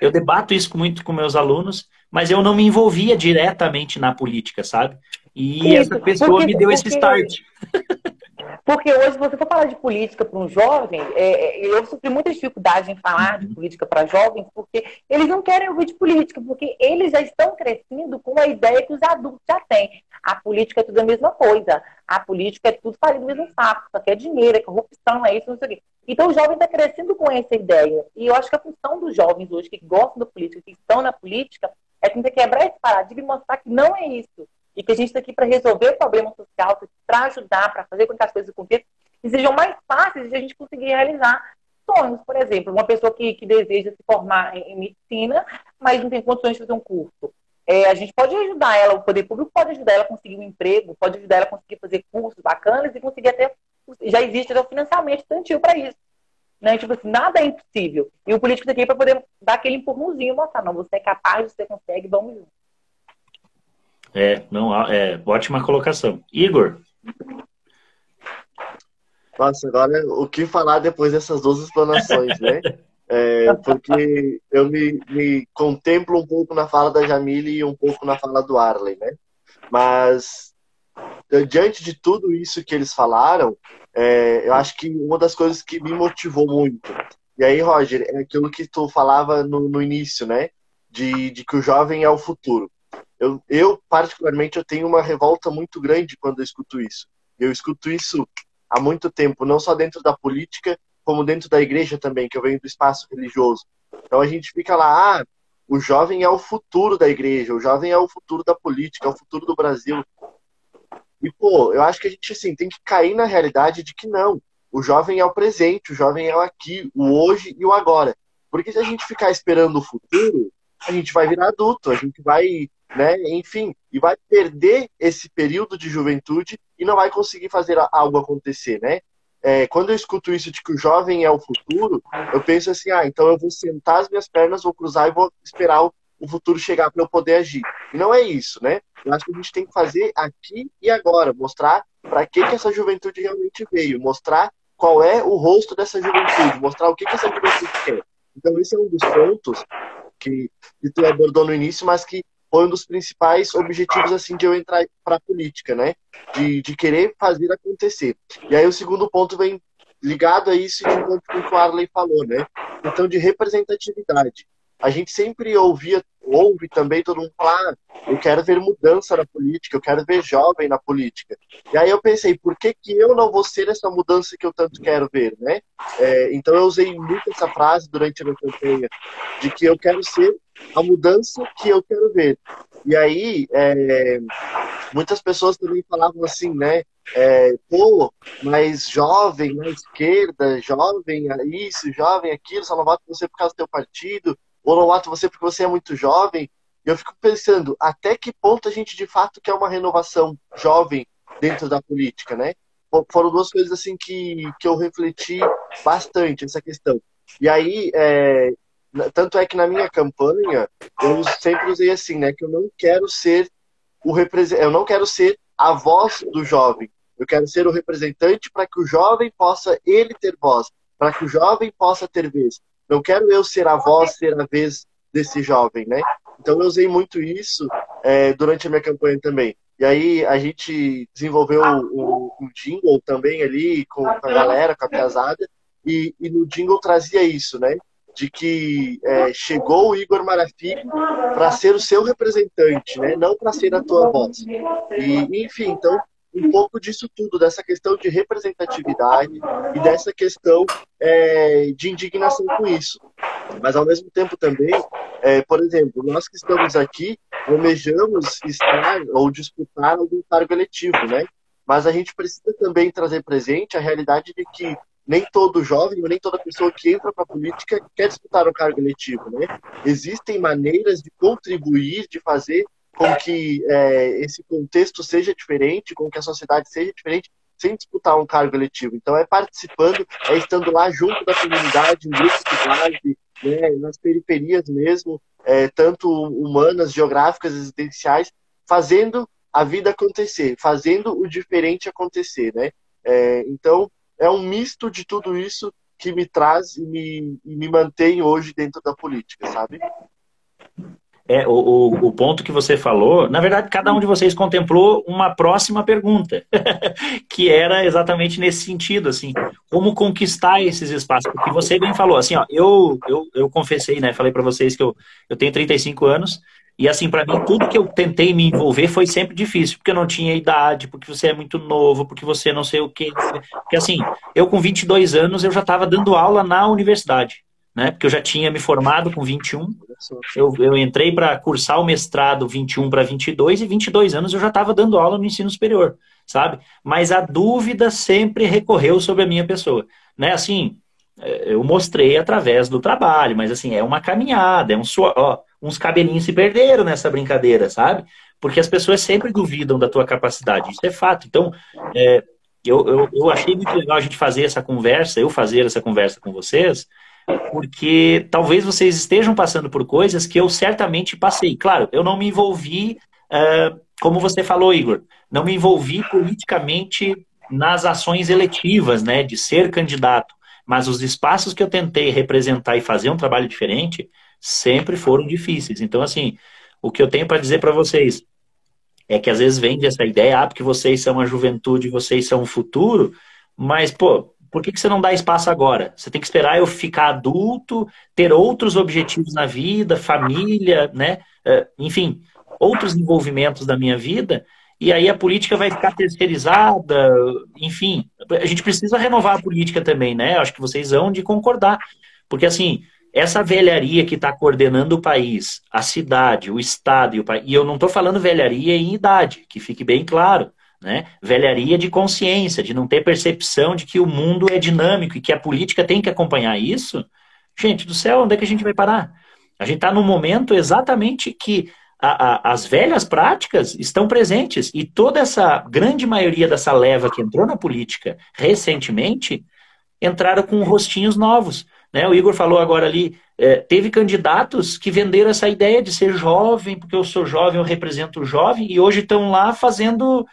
eu debato isso muito com meus alunos, mas eu não me envolvia diretamente na política, sabe? E isso, essa pessoa porque, me deu porque... esse start. Porque hoje, você for falar de política para um jovem, é, é, eu sofri muita dificuldade em falar de política para jovens, porque eles não querem ouvir de política, porque eles já estão crescendo com a ideia que os adultos já têm. A política é tudo a mesma coisa. A política é tudo farinha do mesmo saco, só que é dinheiro, é corrupção, é isso, não sei o quê. Então o jovem está crescendo com essa ideia. E eu acho que a função dos jovens hoje que gostam da política, que estão na política, é tentar quebrar esse paradigma e mostrar que não é isso e que a gente está aqui para resolver o problema social, para ajudar, para fazer com que as coisas aconteçam e sejam mais fáceis de a gente conseguir realizar sonhos. Por exemplo, uma pessoa que, que deseja se formar em, em medicina, mas não tem condições de fazer um curso. É, a gente pode ajudar ela, o poder público pode ajudar ela a conseguir um emprego, pode ajudar ela a conseguir fazer cursos bacanas e conseguir até. Já existe até o financiamento estudantil para isso. Né? Tipo assim, nada é impossível. E o político está aqui para poder dar aquele empurrãozinho, mostrar, não, você é capaz, você consegue, vamos juntos. É, não, é ótima colocação. Igor. Nossa, agora o que falar depois dessas duas explanações, né? É, porque eu me, me, contemplo um pouco na fala da Jamile e um pouco na fala do Arley, né? Mas diante de tudo isso que eles falaram, é, eu acho que uma das coisas que me motivou muito. E aí, Roger, é aquilo que tu falava no, no início, né? De, de que o jovem é o futuro. Eu, eu, particularmente, eu tenho uma revolta muito grande quando eu escuto isso. Eu escuto isso há muito tempo, não só dentro da política, como dentro da igreja também, que eu venho do espaço religioso. Então a gente fica lá, ah, o jovem é o futuro da igreja, o jovem é o futuro da política, é o futuro do Brasil. E, pô, eu acho que a gente, assim, tem que cair na realidade de que não. O jovem é o presente, o jovem é o aqui, o hoje e o agora. Porque se a gente ficar esperando o futuro, a gente vai virar adulto, a gente vai, né, enfim, e vai perder esse período de juventude e não vai conseguir fazer algo acontecer, né? É, quando eu escuto isso de que o jovem é o futuro, eu penso assim, ah, então eu vou sentar as minhas pernas, vou cruzar e vou esperar o, futuro chegar para eu poder agir. E não é isso, né? Eu acho que a gente tem que fazer aqui e agora, mostrar para que, que essa juventude realmente veio, mostrar qual é o rosto dessa juventude, mostrar o que, que essa juventude quer. Então, esse é um dos pontos que, que tu abordou no início, mas que foi um dos principais objetivos assim de eu entrar para a política, né? De, de querer fazer acontecer. E aí o segundo ponto vem ligado a isso de que o Arley falou, né? Então de representatividade a gente sempre ouvia, ouve também todo mundo falar, ah, eu quero ver mudança na política, eu quero ver jovem na política. E aí eu pensei, por que, que eu não vou ser essa mudança que eu tanto quero ver, né? É, então eu usei muito essa frase durante a minha campanha, de que eu quero ser a mudança que eu quero ver. E aí, é, muitas pessoas também falavam assim, né? É, pô, mas jovem na esquerda, jovem isso, jovem aquilo, só não vota você por causa do teu partido mato você porque você é muito jovem. E eu fico pensando, até que ponto a gente de fato quer uma renovação jovem dentro da política, né? Foram duas coisas assim que, que eu refleti bastante, essa questão. E aí, é, tanto é que na minha campanha, eu sempre usei assim, né? Que eu não quero ser o representante, eu não quero ser a voz do jovem. Eu quero ser o representante para que o jovem possa ele ter voz, para que o jovem possa ter vez. Não quero eu ser a voz, ser a vez desse jovem, né? Então eu usei muito isso é, durante a minha campanha também. E aí a gente desenvolveu um, um jingle também ali com a galera, com a pesada, e, e no jingle trazia isso, né? De que é, chegou o Igor Marafico para ser o seu representante, né? Não para ser a tua voz. E, enfim, então um pouco disso tudo, dessa questão de representatividade e dessa questão é, de indignação com isso. Mas, ao mesmo tempo, também, é, por exemplo, nós que estamos aqui almejamos estar ou disputar algum cargo eletivo, né? Mas a gente precisa também trazer presente a realidade de que nem todo jovem, nem toda pessoa que entra para a política quer disputar um cargo eletivo, né? Existem maneiras de contribuir, de fazer com que é, esse contexto seja diferente, com que a sociedade seja diferente, sem disputar um cargo eletivo. Então, é participando, é estando lá junto da comunidade, em grupos de base, né, nas periferias mesmo, é, tanto humanas, geográficas, existenciais, fazendo a vida acontecer, fazendo o diferente acontecer, né? É, então, é um misto de tudo isso que me traz e me, e me mantém hoje dentro da política, sabe? É, o, o, o, ponto que você falou, na verdade, cada um de vocês contemplou uma próxima pergunta, que era exatamente nesse sentido, assim, como conquistar esses espaços, porque você bem falou, assim, ó, eu, eu, eu confessei, né, falei para vocês que eu, eu tenho 35 anos, e assim, para mim, tudo que eu tentei me envolver foi sempre difícil, porque eu não tinha idade, porque você é muito novo, porque você não sei o quê, porque assim, eu com 22 anos, eu já estava dando aula na universidade, né? Porque eu já tinha me formado com 21. Eu, eu entrei para cursar o mestrado 21 para 22 e 22 anos eu já estava dando aula no ensino superior, sabe? Mas a dúvida sempre recorreu sobre a minha pessoa, né? Assim, é, eu mostrei através do trabalho, mas assim, é uma caminhada, é um suor, ó, uns cabelinhos se perderam nessa brincadeira, sabe? Porque as pessoas sempre duvidam da tua capacidade, isso é fato. Então, é, eu, eu, eu achei muito legal a gente fazer essa conversa, eu fazer essa conversa com vocês, porque talvez vocês estejam passando por coisas que eu certamente passei. Claro, eu não me envolvi, uh, como você falou, Igor, não me envolvi politicamente nas ações eletivas, né, de ser candidato. Mas os espaços que eu tentei representar e fazer um trabalho diferente sempre foram difíceis. Então, assim, o que eu tenho para dizer para vocês é que às vezes vende essa ideia, ah, porque vocês são a juventude, vocês são o futuro, mas, pô, por que, que você não dá espaço agora? Você tem que esperar eu ficar adulto, ter outros objetivos na vida, família, né? É, enfim, outros envolvimentos da minha vida. e aí a política vai ficar terceirizada, enfim. A gente precisa renovar a política também, né? Acho que vocês vão de concordar. Porque, assim, essa velharia que está coordenando o país, a cidade, o Estado e o país, e eu não estou falando velharia em idade, que fique bem claro, né? Velharia de consciência, de não ter percepção de que o mundo é dinâmico e que a política tem que acompanhar isso. Gente do céu, onde é que a gente vai parar? A gente está num momento exatamente que a, a, as velhas práticas estão presentes e toda essa grande maioria dessa leva que entrou na política recentemente entraram com rostinhos novos. Né? O Igor falou agora ali, é, teve candidatos que venderam essa ideia de ser jovem, porque eu sou jovem, eu represento o jovem, e hoje estão lá fazendo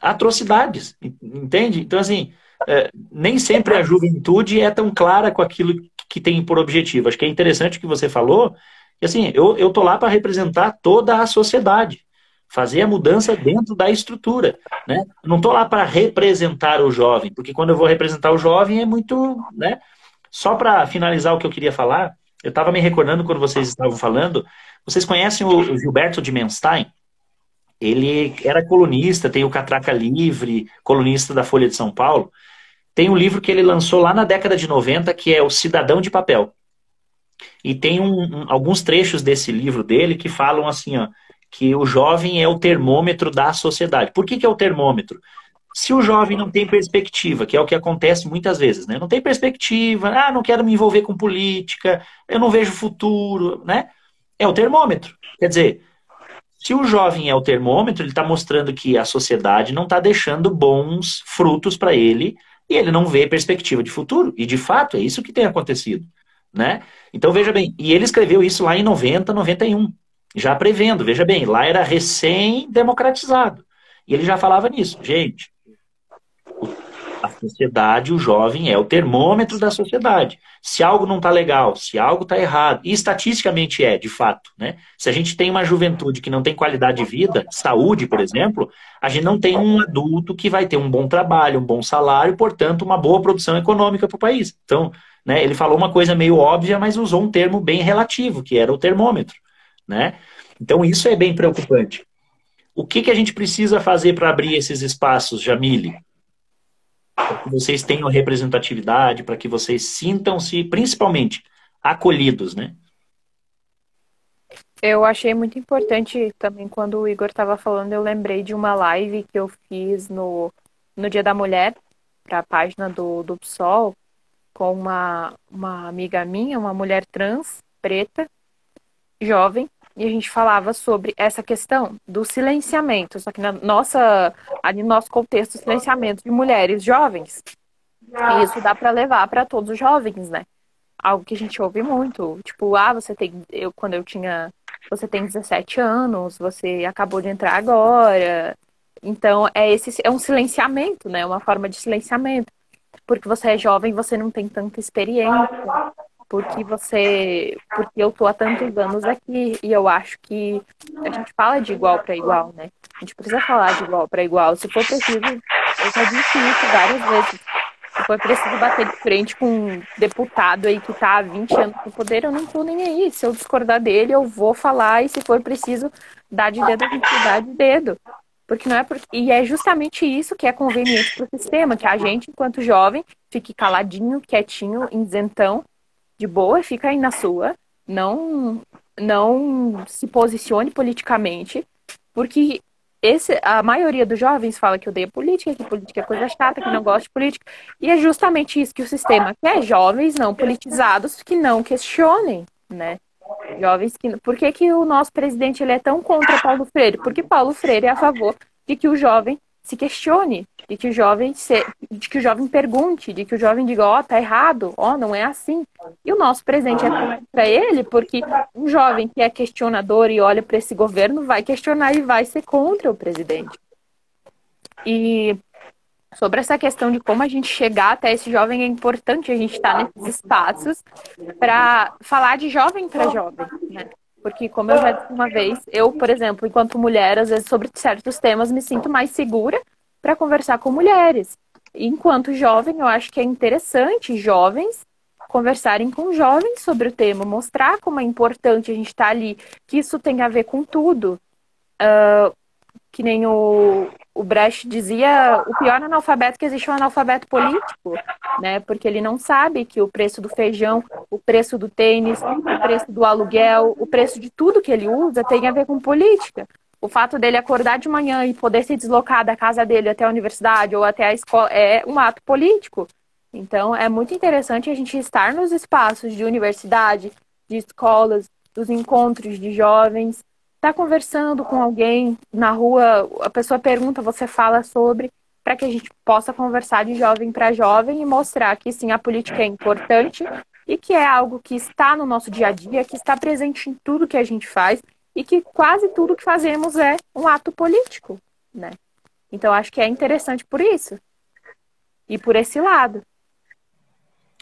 atrocidades, entende? Então, assim, é, nem sempre a juventude é tão clara com aquilo que tem por objetivo. Acho que é interessante o que você falou, e assim, eu, eu tô lá para representar toda a sociedade, fazer a mudança dentro da estrutura, né? Não tô lá para representar o jovem, porque quando eu vou representar o jovem é muito, né? Só para finalizar o que eu queria falar, eu estava me recordando quando vocês estavam falando, vocês conhecem o Gilberto de Menstein? Ele era colunista, tem o Catraca Livre, colunista da Folha de São Paulo. Tem um livro que ele lançou lá na década de 90, que é O Cidadão de Papel. E tem um, um, alguns trechos desse livro dele que falam assim, ó, que o jovem é o termômetro da sociedade. Por que, que é o termômetro? Se o jovem não tem perspectiva, que é o que acontece muitas vezes, né? Não tem perspectiva, ah, não quero me envolver com política, eu não vejo futuro, né? É o termômetro. Quer dizer, se o jovem é o termômetro, ele está mostrando que a sociedade não está deixando bons frutos para ele e ele não vê perspectiva de futuro. E de fato é isso que tem acontecido né? Então veja bem, e ele escreveu isso lá em 90, 91, já prevendo, veja bem, lá era recém-democratizado. E ele já falava nisso, gente. A sociedade, o jovem é o termômetro da sociedade. Se algo não está legal, se algo está errado, e estatisticamente é, de fato, né? Se a gente tem uma juventude que não tem qualidade de vida, saúde, por exemplo, a gente não tem um adulto que vai ter um bom trabalho, um bom salário, portanto, uma boa produção econômica para o país. Então, né? Ele falou uma coisa meio óbvia, mas usou um termo bem relativo, que era o termômetro. Né? Então isso é bem preocupante. O que, que a gente precisa fazer para abrir esses espaços, Jamile? Para que vocês tenham representatividade, para que vocês sintam-se, principalmente, acolhidos, né? Eu achei muito importante também quando o Igor estava falando, eu lembrei de uma live que eu fiz no, no Dia da Mulher, para a página do, do PSOL, com uma, uma amiga minha, uma mulher trans, preta, jovem, e a gente falava sobre essa questão do silenciamento, só que na nossa, ali no nosso contexto, silenciamento de mulheres jovens. E isso dá para levar para todos os jovens, né? Algo que a gente ouve muito, tipo, ah, você tem, eu quando eu tinha, você tem 17 anos, você acabou de entrar agora. Então, é esse é um silenciamento, né? Uma forma de silenciamento porque você é jovem, você não tem tanta experiência, porque você, porque eu tô há tantos anos aqui e eu acho que a gente fala de igual para igual, né? A gente precisa falar de igual para igual. Se for preciso, eu já disse isso várias vezes. Se for preciso bater de frente com um deputado aí que tá há 20 anos no poder, eu não tô nem aí. Se eu discordar dele, eu vou falar e se for preciso dar de dedo, a gente dá de dedo. Porque não é. E é justamente isso que é conveniente para o sistema, que a gente, enquanto jovem, fique caladinho, quietinho, isentão, de boa, fica aí na sua, não, não se posicione politicamente, porque esse, a maioria dos jovens fala que odeia política, que política é coisa chata, que não gosta de política. E é justamente isso que o sistema quer, jovens não politizados que não questionem, né? Jovens que. Por que, que o nosso presidente ele é tão contra Paulo Freire? Porque Paulo Freire é a favor de que o jovem se questione, de que o jovem se, de que o jovem pergunte, de que o jovem diga, ó, oh, tá errado, ó, oh, não é assim. E o nosso presente é para ele, porque um jovem que é questionador e olha para esse governo vai questionar e vai ser contra o presidente. E sobre essa questão de como a gente chegar até esse jovem, é importante a gente estar nesses espaços para falar de jovem para jovem, né? Porque, como eu já disse uma vez, eu, por exemplo, enquanto mulher, às vezes sobre certos temas me sinto mais segura para conversar com mulheres. Enquanto jovem, eu acho que é interessante jovens conversarem com jovens sobre o tema, mostrar como é importante a gente estar ali, que isso tem a ver com tudo. Uh, que nem o, o Brecht dizia, o pior analfabeto que existe é o analfabeto político, né? Porque ele não sabe que o preço do feijão, o preço do tênis, o preço do aluguel, o preço de tudo que ele usa tem a ver com política. O fato dele acordar de manhã e poder se deslocar da casa dele até a universidade ou até a escola é um ato político. Então, é muito interessante a gente estar nos espaços de universidade, de escolas, dos encontros de jovens, está conversando com alguém na rua, a pessoa pergunta, você fala sobre, para que a gente possa conversar de jovem para jovem e mostrar que sim, a política é importante e que é algo que está no nosso dia a dia, que está presente em tudo que a gente faz e que quase tudo que fazemos é um ato político, né? Então acho que é interessante por isso e por esse lado.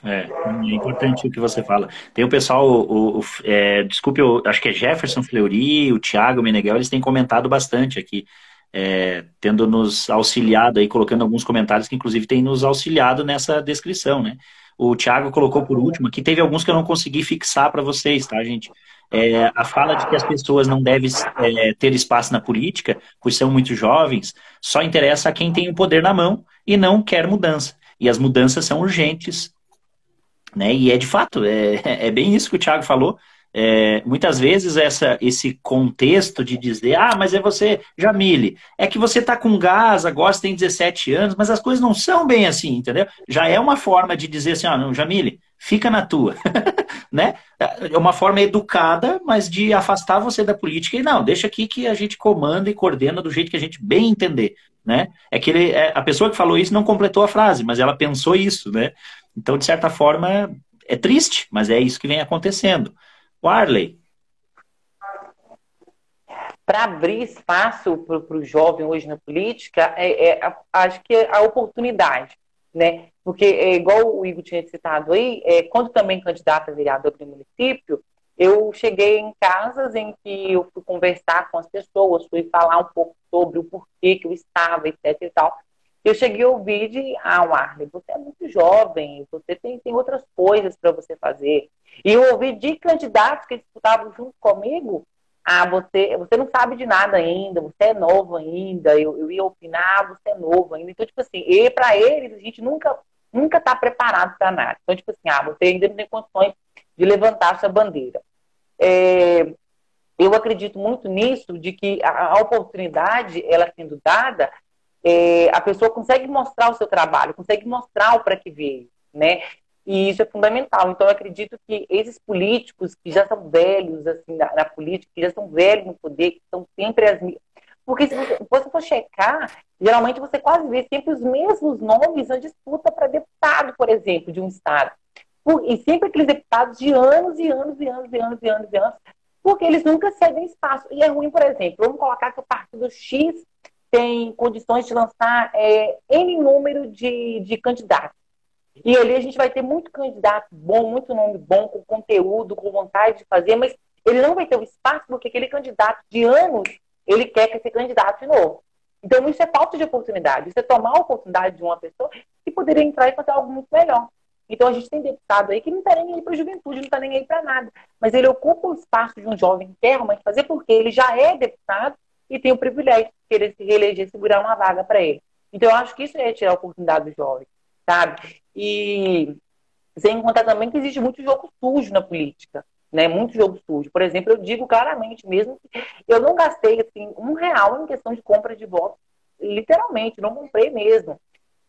É, é importante o que você fala. Tem o pessoal, o, o é, desculpe, eu acho que é Jefferson Fleury, o Thiago Meneghel, eles têm comentado bastante aqui, é, tendo nos auxiliado aí, colocando alguns comentários que inclusive têm nos auxiliado nessa descrição, né? O Thiago colocou por último, aqui teve alguns que eu não consegui fixar para vocês, tá, gente? É, a fala de que as pessoas não devem é, ter espaço na política, pois são muito jovens, só interessa a quem tem o poder na mão e não quer mudança. E as mudanças são urgentes, né? E é de fato, é, é bem isso que o Thiago falou. É, muitas vezes essa, esse contexto de dizer, ah, mas é você, Jamile, é que você tá com gás, você tem 17 anos, mas as coisas não são bem assim, entendeu? Já é uma forma de dizer assim, ah, não, Jamile, fica na tua, né? É uma forma educada, mas de afastar você da política e não, deixa aqui que a gente comanda e coordena do jeito que a gente bem entender, né? É que ele, é, a pessoa que falou isso não completou a frase, mas ela pensou isso, né? Então, de certa forma, é triste, mas é isso que vem acontecendo. O Arley. Para abrir espaço para o jovem hoje na política, é, é, acho que é a oportunidade, né? Porque, é, igual o Igor tinha citado aí, é, quando também candidato a vereador do município, eu cheguei em casas em que eu fui conversar com as pessoas, fui falar um pouco sobre o porquê que eu estava, etc e tal. Eu cheguei a ouvir de, ah, Warley, você é muito jovem, você tem, tem outras coisas para você fazer. E eu ouvi de candidatos que disputavam junto comigo, ah, você, você não sabe de nada ainda, você é novo ainda, eu, eu ia opinar, você é novo ainda. Então, tipo assim, e para eles, a gente nunca nunca está preparado para nada. Então, tipo assim, ah, você ainda não tem condições de levantar essa bandeira. É, eu acredito muito nisso, de que a, oportunidade, ela sendo dada, é, a pessoa consegue mostrar o seu trabalho, consegue mostrar o para que veio, né? E isso é fundamental. Então, eu acredito que esses políticos que já são velhos assim na, na política, que já são velhos no poder, que são sempre as porque se você, você for checar, geralmente você quase vê sempre os mesmos nomes na disputa para deputado, por exemplo, de um estado. E sempre aqueles deputados de anos e anos e anos e anos e anos e anos, porque eles nunca cedem espaço. E é ruim, por exemplo, vamos colocar que o partido X tem condições de lançar é, N número de, de candidatos. E ali a gente vai ter muito candidato bom, muito nome bom, com conteúdo, com vontade de fazer, mas ele não vai ter o espaço porque aquele candidato de anos, ele quer que esse candidato de novo. Então isso é falta de oportunidade. Isso é tomar a oportunidade de uma pessoa que poderia entrar e fazer algo muito melhor. Então a gente tem deputado aí que não está nem aí para a juventude, não está nem aí para nada. Mas ele ocupa o espaço de um jovem que quer realmente fazer porque ele já é deputado e tem o privilégio de querer se reeleger, segurar uma vaga para ele. Então, eu acho que isso é tirar a oportunidade do jovem, sabe? E sem contar também que existe muito jogo sujo na política, né? Muito jogo sujo. Por exemplo, eu digo claramente mesmo que eu não gastei assim, um real em questão de compra de votos, literalmente, não comprei mesmo.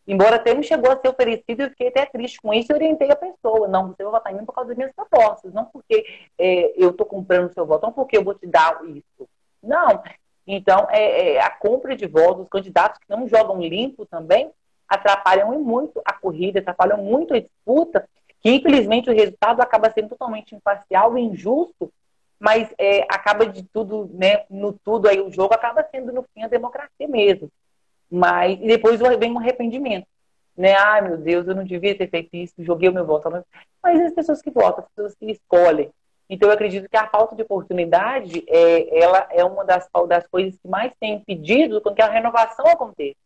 Embora até me chegou a ser oferecido, eu fiquei até triste com isso e orientei a pessoa. Não, você vai votar em mim por causa das minhas propostas, não porque é, eu estou comprando o seu voto, não porque eu vou te dar isso. Não, então, é, é, a compra de votos, os candidatos que não jogam limpo também, atrapalham muito a corrida, atrapalham muito a disputa, que infelizmente o resultado acaba sendo totalmente imparcial e injusto, mas é, acaba de tudo, né, no tudo aí o jogo acaba sendo no fim a democracia mesmo. Mas e depois vem um arrependimento, né? Ai meu Deus, eu não devia ter feito isso, joguei o meu voto. Mas as pessoas que votam, as pessoas que escolhem, então, eu acredito que a falta de oportunidade é, ela é uma das, das coisas que mais tem impedido com que a renovação aconteça.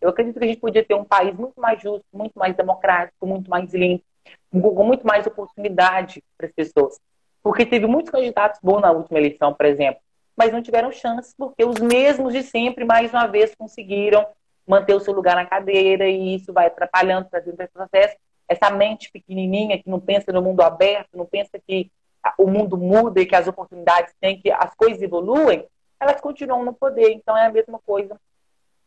Eu acredito que a gente podia ter um país muito mais justo, muito mais democrático, muito mais limpo, com muito mais oportunidade para as pessoas. Porque teve muitos candidatos bons na última eleição, por exemplo. Mas não tiveram chance, porque os mesmos de sempre, mais uma vez, conseguiram manter o seu lugar na cadeira, e isso vai atrapalhando, trazendo processo. Essa mente pequenininha que não pensa no mundo aberto, não pensa que o mundo muda e que as oportunidades têm, que as coisas evoluem, elas continuam no poder. Então é a mesma coisa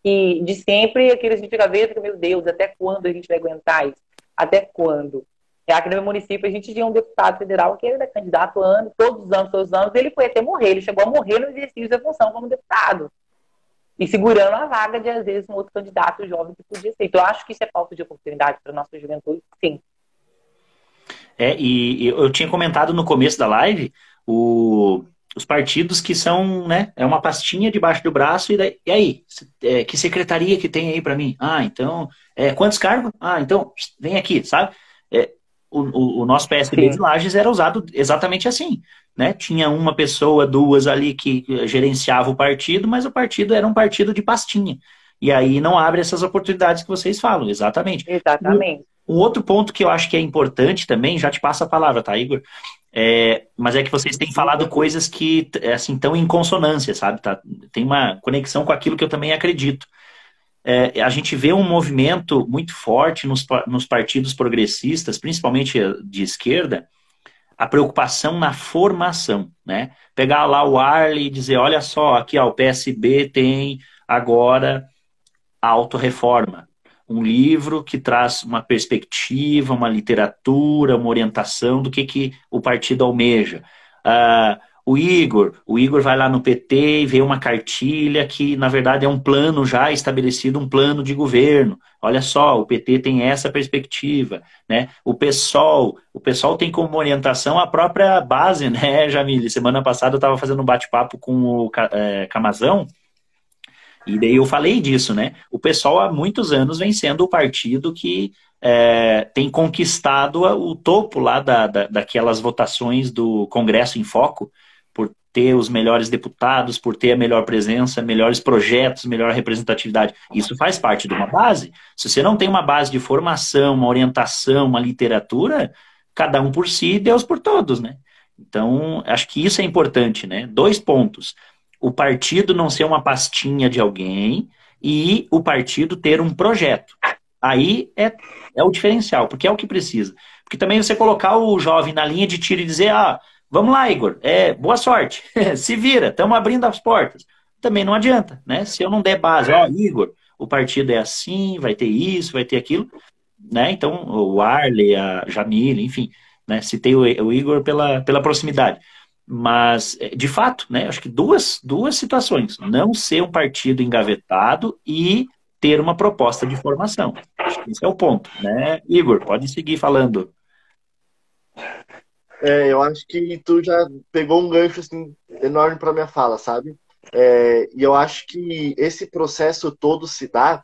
que de sempre, aqueles que fica vendo meu Deus, até quando a gente vai aguentar isso? Até quando? É, aqui no meu município a gente tinha um deputado federal que era candidato ano, todos os anos, todos os anos, ele foi até morrer, ele chegou a morrer no exercício da função como deputado. E segurando a vaga de, às vezes, um outro candidato jovem que podia ser. Então, eu acho que isso é falta de oportunidade para a nossa juventude, sim. É, e, eu tinha comentado no começo da live o, os partidos que são, né, é uma pastinha debaixo do braço e, daí, e aí, é, que secretaria que tem aí para mim? Ah, então, é, quantos cargos? Ah, então, vem aqui, sabe? É, o, o, o, nosso PSDB Sim. de Lages era usado exatamente assim, né? Tinha uma pessoa, duas ali que gerenciava o partido, mas o partido era um partido de pastinha. E aí não abre essas oportunidades que vocês falam, exatamente. Exatamente. Um, um outro ponto que eu acho que é importante também, já te passo a palavra, tá, Igor? É, mas é que vocês têm falado coisas que é, assim estão em consonância, sabe? Tá? Tem uma conexão com aquilo que eu também acredito. É, a gente vê um movimento muito forte nos, nos partidos progressistas, principalmente de esquerda, a preocupação na formação, né? Pegar lá o Arley e dizer, olha só, aqui ó, o PSB tem agora a autorreforma um livro que traz uma perspectiva, uma literatura, uma orientação do que, que o partido almeja. Uh, o Igor, o Igor vai lá no PT e vê uma cartilha que, na verdade, é um plano já estabelecido, um plano de governo. Olha só, o PT tem essa perspectiva, né? O PSOL, o PSOL tem como orientação a própria base, né, Jamile? Semana passada eu estava fazendo um bate-papo com o é, Camazão, e daí eu falei disso, né? O pessoal há muitos anos vem sendo o partido que é, tem conquistado o topo lá da, da, daquelas votações do Congresso em Foco, ter os melhores deputados, por ter a melhor presença, melhores projetos, melhor representatividade. Isso faz parte de uma base. Se você não tem uma base de formação, uma orientação, uma literatura, cada um por si, Deus por todos, né? Então, acho que isso é importante, né? Dois pontos o partido não ser uma pastinha de alguém e o partido ter um projeto. Aí é, é o diferencial, porque é o que precisa. Porque também você colocar o jovem na linha de tiro e dizer, ah, vamos lá, Igor, é, boa sorte, se vira, estamos abrindo as portas. Também não adianta, né? Se eu não der base, ó, Igor, o partido é assim, vai ter isso, vai ter aquilo, né? Então, o Arley, a Jamile, enfim, né? Citei o, o Igor pela, pela proximidade. Mas, é, de fato, né, acho que duas, duas situações. Não ser um partido engavetado e ter uma proposta de formação. Acho que esse é o ponto. Né? Igor, pode seguir falando. É, eu acho que tu já pegou um gancho assim, enorme para minha fala, sabe? É, e eu acho que esse processo todo se dá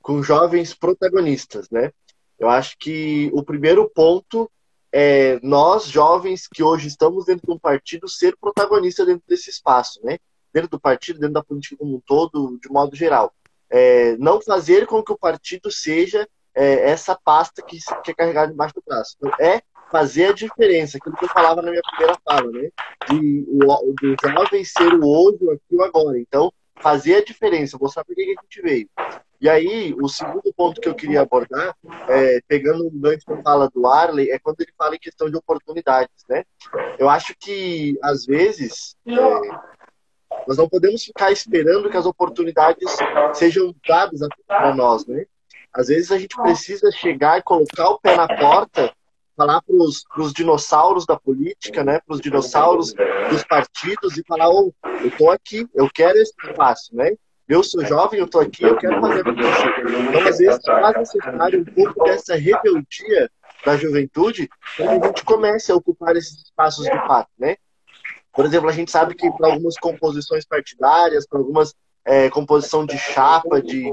com jovens protagonistas, né? Eu acho que o primeiro ponto é, nós, jovens que hoje estamos dentro de um partido, ser protagonista dentro desse espaço, né? Dentro do partido, dentro da política como um todo, de modo geral. É, não fazer com que o partido seja é, essa pasta que, que é carregada embaixo do braço. Então, é fazer a diferença, aquilo que eu falava na minha primeira fala, né? De, o, do jovem ser o hoje, o aqui o agora. Então, fazer a diferença, mostrar por que a gente veio. E aí, o segundo ponto que eu queria abordar, é, pegando um gancho que fala do Arley, é quando ele fala em questão de oportunidades, né? Eu acho que, às vezes, é, nós não podemos ficar esperando que as oportunidades sejam dadas para nós, né? Às vezes a gente precisa chegar e colocar o pé na porta, falar para os dinossauros da política, né? Para os dinossauros dos partidos e falar, oh, eu estou aqui, eu quero esse espaço, né? eu sou jovem, eu estou aqui, eu quero fazer a Então, às vezes, faz necessário um pouco dessa rebeldia da juventude para que a gente comece a ocupar esses espaços de fato, né? Por exemplo, a gente sabe que para algumas composições partidárias, para algumas é, composição de chapa, de,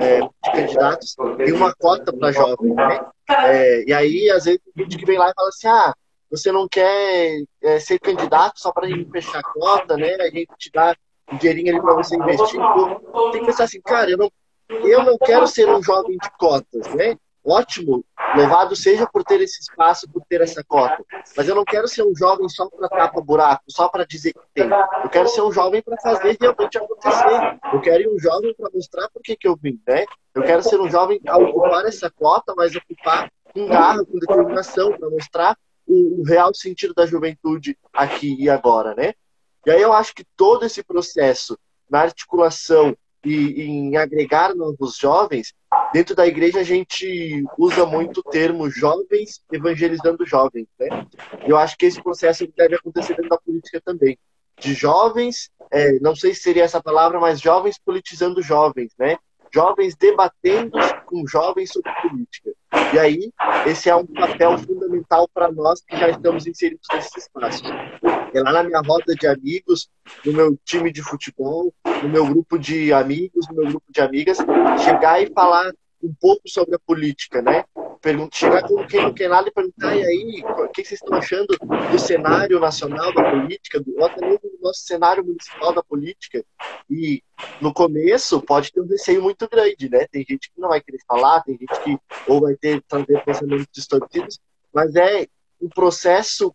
é, de candidatos, tem uma cota para jovem, né? É, e aí, às vezes, tem gente que vem lá e fala assim, ah, você não quer é, ser candidato só para a gente fechar a cota, né? A gente te dá um dinheirinho ali para você investir. Então, tem que pensar assim, cara, eu não, eu não quero ser um jovem de cotas, né? Ótimo, louvado seja por ter esse espaço, por ter essa cota. Mas eu não quero ser um jovem só para tapar buraco, só para dizer que tem. Eu quero ser um jovem para fazer realmente acontecer. Eu quero ir um jovem para mostrar por que, eu vim, né? Eu quero ser um jovem a ocupar essa cota, mas ocupar com garra, com determinação, para mostrar o, o real sentido da juventude aqui e agora, né? E aí eu acho que todo esse processo na articulação e em agregar novos jovens, dentro da igreja a gente usa muito o termo jovens evangelizando jovens, né? Eu acho que esse processo deve acontecer dentro da política também. De jovens, é, não sei se seria essa palavra, mas jovens politizando jovens, né? Jovens debatendo com jovens sobre política. E aí, esse é um papel fundamental para nós que já estamos inseridos nesse espaço. É lá na minha roda de amigos, no meu time de futebol, no meu grupo de amigos, no meu grupo de amigas, chegar e falar um pouco sobre a política, né? Chegar com quem não quer nada e perguntar, e aí, o que vocês estão achando do cenário nacional da política, do, até mesmo do nosso cenário municipal da política? E no começo pode ter um receio muito grande, né? Tem gente que não vai querer falar, tem gente que ou vai ter trazer pensamentos distorcidos, mas é um processo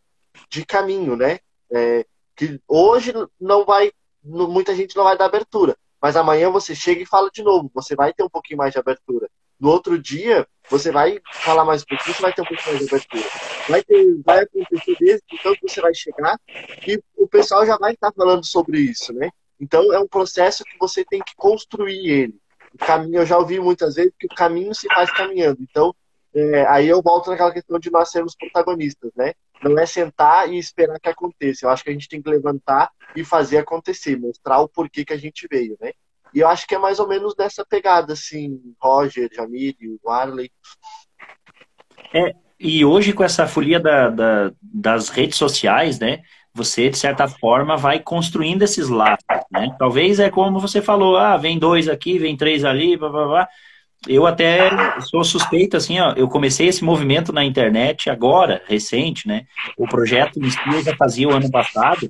de caminho, né? É, que hoje não vai, muita gente não vai dar abertura, mas amanhã você chega e fala de novo, você vai ter um pouquinho mais de abertura. No outro dia, você vai falar mais um pouquinho, você vai ter um pouquinho mais de abertura. Vai, ter, vai acontecer desde então que você vai chegar e o pessoal já vai estar falando sobre isso, né? Então é um processo que você tem que construir ele. O caminho, eu já ouvi muitas vezes que o caminho se faz caminhando. Então, é, aí eu volto naquela questão de nós sermos protagonistas, né? Não é sentar e esperar que aconteça. Eu acho que a gente tem que levantar e fazer acontecer, mostrar o porquê que a gente veio, né? E eu acho que é mais ou menos dessa pegada, assim, Roger, Jamile, Warley. É, e hoje com essa folia da, da, das redes sociais, né? Você, de certa forma, vai construindo esses laços, né? Talvez é como você falou, ah, vem dois aqui, vem três ali, blá, blá, blá. Eu até sou suspeito, assim, ó, eu comecei esse movimento na internet agora, recente, né? O projeto em já fazia o ano passado.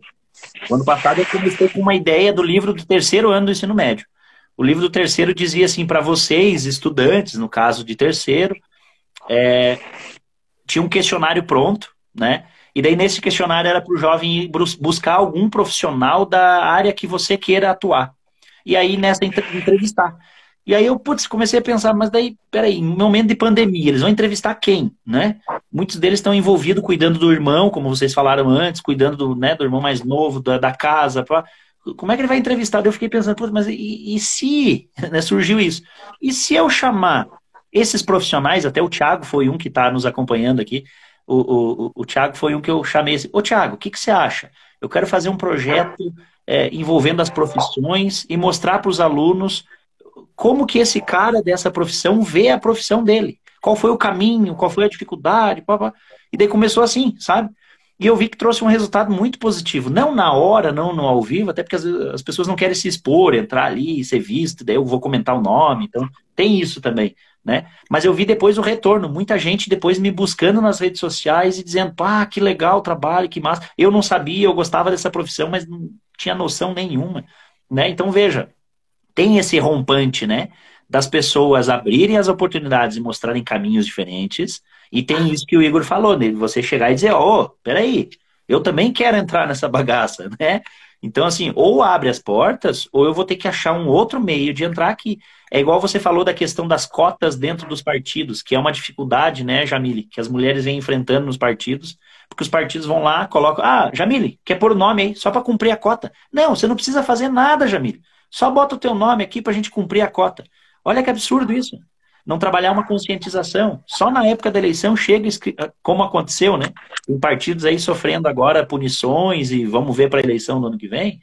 O ano passado eu comecei com uma ideia do livro do terceiro ano do ensino médio. O livro do terceiro dizia assim, para vocês, estudantes, no caso de terceiro, é, tinha um questionário pronto, né? E daí nesse questionário era para o jovem buscar algum profissional da área que você queira atuar. E aí nessa entrevistar. E aí eu, putz, comecei a pensar, mas daí, peraí, em momento de pandemia, eles vão entrevistar quem, né? Muitos deles estão envolvidos cuidando do irmão, como vocês falaram antes, cuidando do, né, do irmão mais novo, da, da casa. Pra... Como é que ele vai entrevistar? Eu fiquei pensando, putz, mas e, e se, né, surgiu isso? E se eu chamar esses profissionais, até o Thiago foi um que está nos acompanhando aqui, o, o, o Thiago foi um que eu chamei assim, ô Thiago, o que, que você acha? Eu quero fazer um projeto é, envolvendo as profissões e mostrar para os alunos como que esse cara dessa profissão vê a profissão dele. Qual foi o caminho, qual foi a dificuldade, pá, pá. e daí começou assim, sabe? E eu vi que trouxe um resultado muito positivo. Não na hora, não no ao vivo, até porque as, as pessoas não querem se expor, entrar ali, ser visto, daí eu vou comentar o nome, então tem isso também, né? Mas eu vi depois o retorno, muita gente depois me buscando nas redes sociais e dizendo, pá, que legal o trabalho, que massa. Eu não sabia, eu gostava dessa profissão, mas não tinha noção nenhuma, né? Então veja, tem esse rompante, né? Das pessoas abrirem as oportunidades e mostrarem caminhos diferentes. E tem isso que o Igor falou, de você chegar e dizer, ô, oh, peraí, eu também quero entrar nessa bagaça, né? Então, assim, ou abre as portas, ou eu vou ter que achar um outro meio de entrar aqui. É igual você falou da questão das cotas dentro dos partidos, que é uma dificuldade, né, Jamile, que as mulheres vêm enfrentando nos partidos, porque os partidos vão lá, colocam, ah, Jamile, quer pôr o nome aí, só para cumprir a cota. Não, você não precisa fazer nada, Jamile. Só bota o teu nome aqui para a gente cumprir a cota. Olha que absurdo isso. Não trabalhar uma conscientização. Só na época da eleição chega, como aconteceu, né? Em partidos aí sofrendo agora punições e vamos ver para a eleição do ano que vem,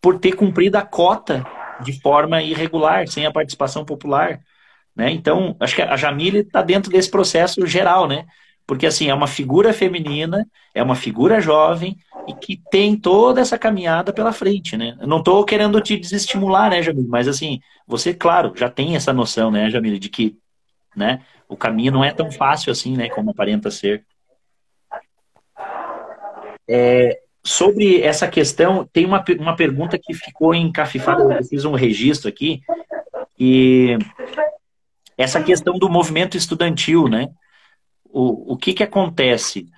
por ter cumprido a cota de forma irregular, sem a participação popular. Né? Então, acho que a Jamile está dentro desse processo geral, né? Porque, assim, é uma figura feminina, é uma figura jovem e que tem toda essa caminhada pela frente, né? Eu não estou querendo te desestimular, né, Jamile? Mas, assim, você, claro, já tem essa noção, né, Jamile, de que né, o caminho não é tão fácil assim, né, como aparenta ser. É, sobre essa questão, tem uma, uma pergunta que ficou encafifada, eu fiz um registro aqui, e essa questão do movimento estudantil, né? O, o que que acontece?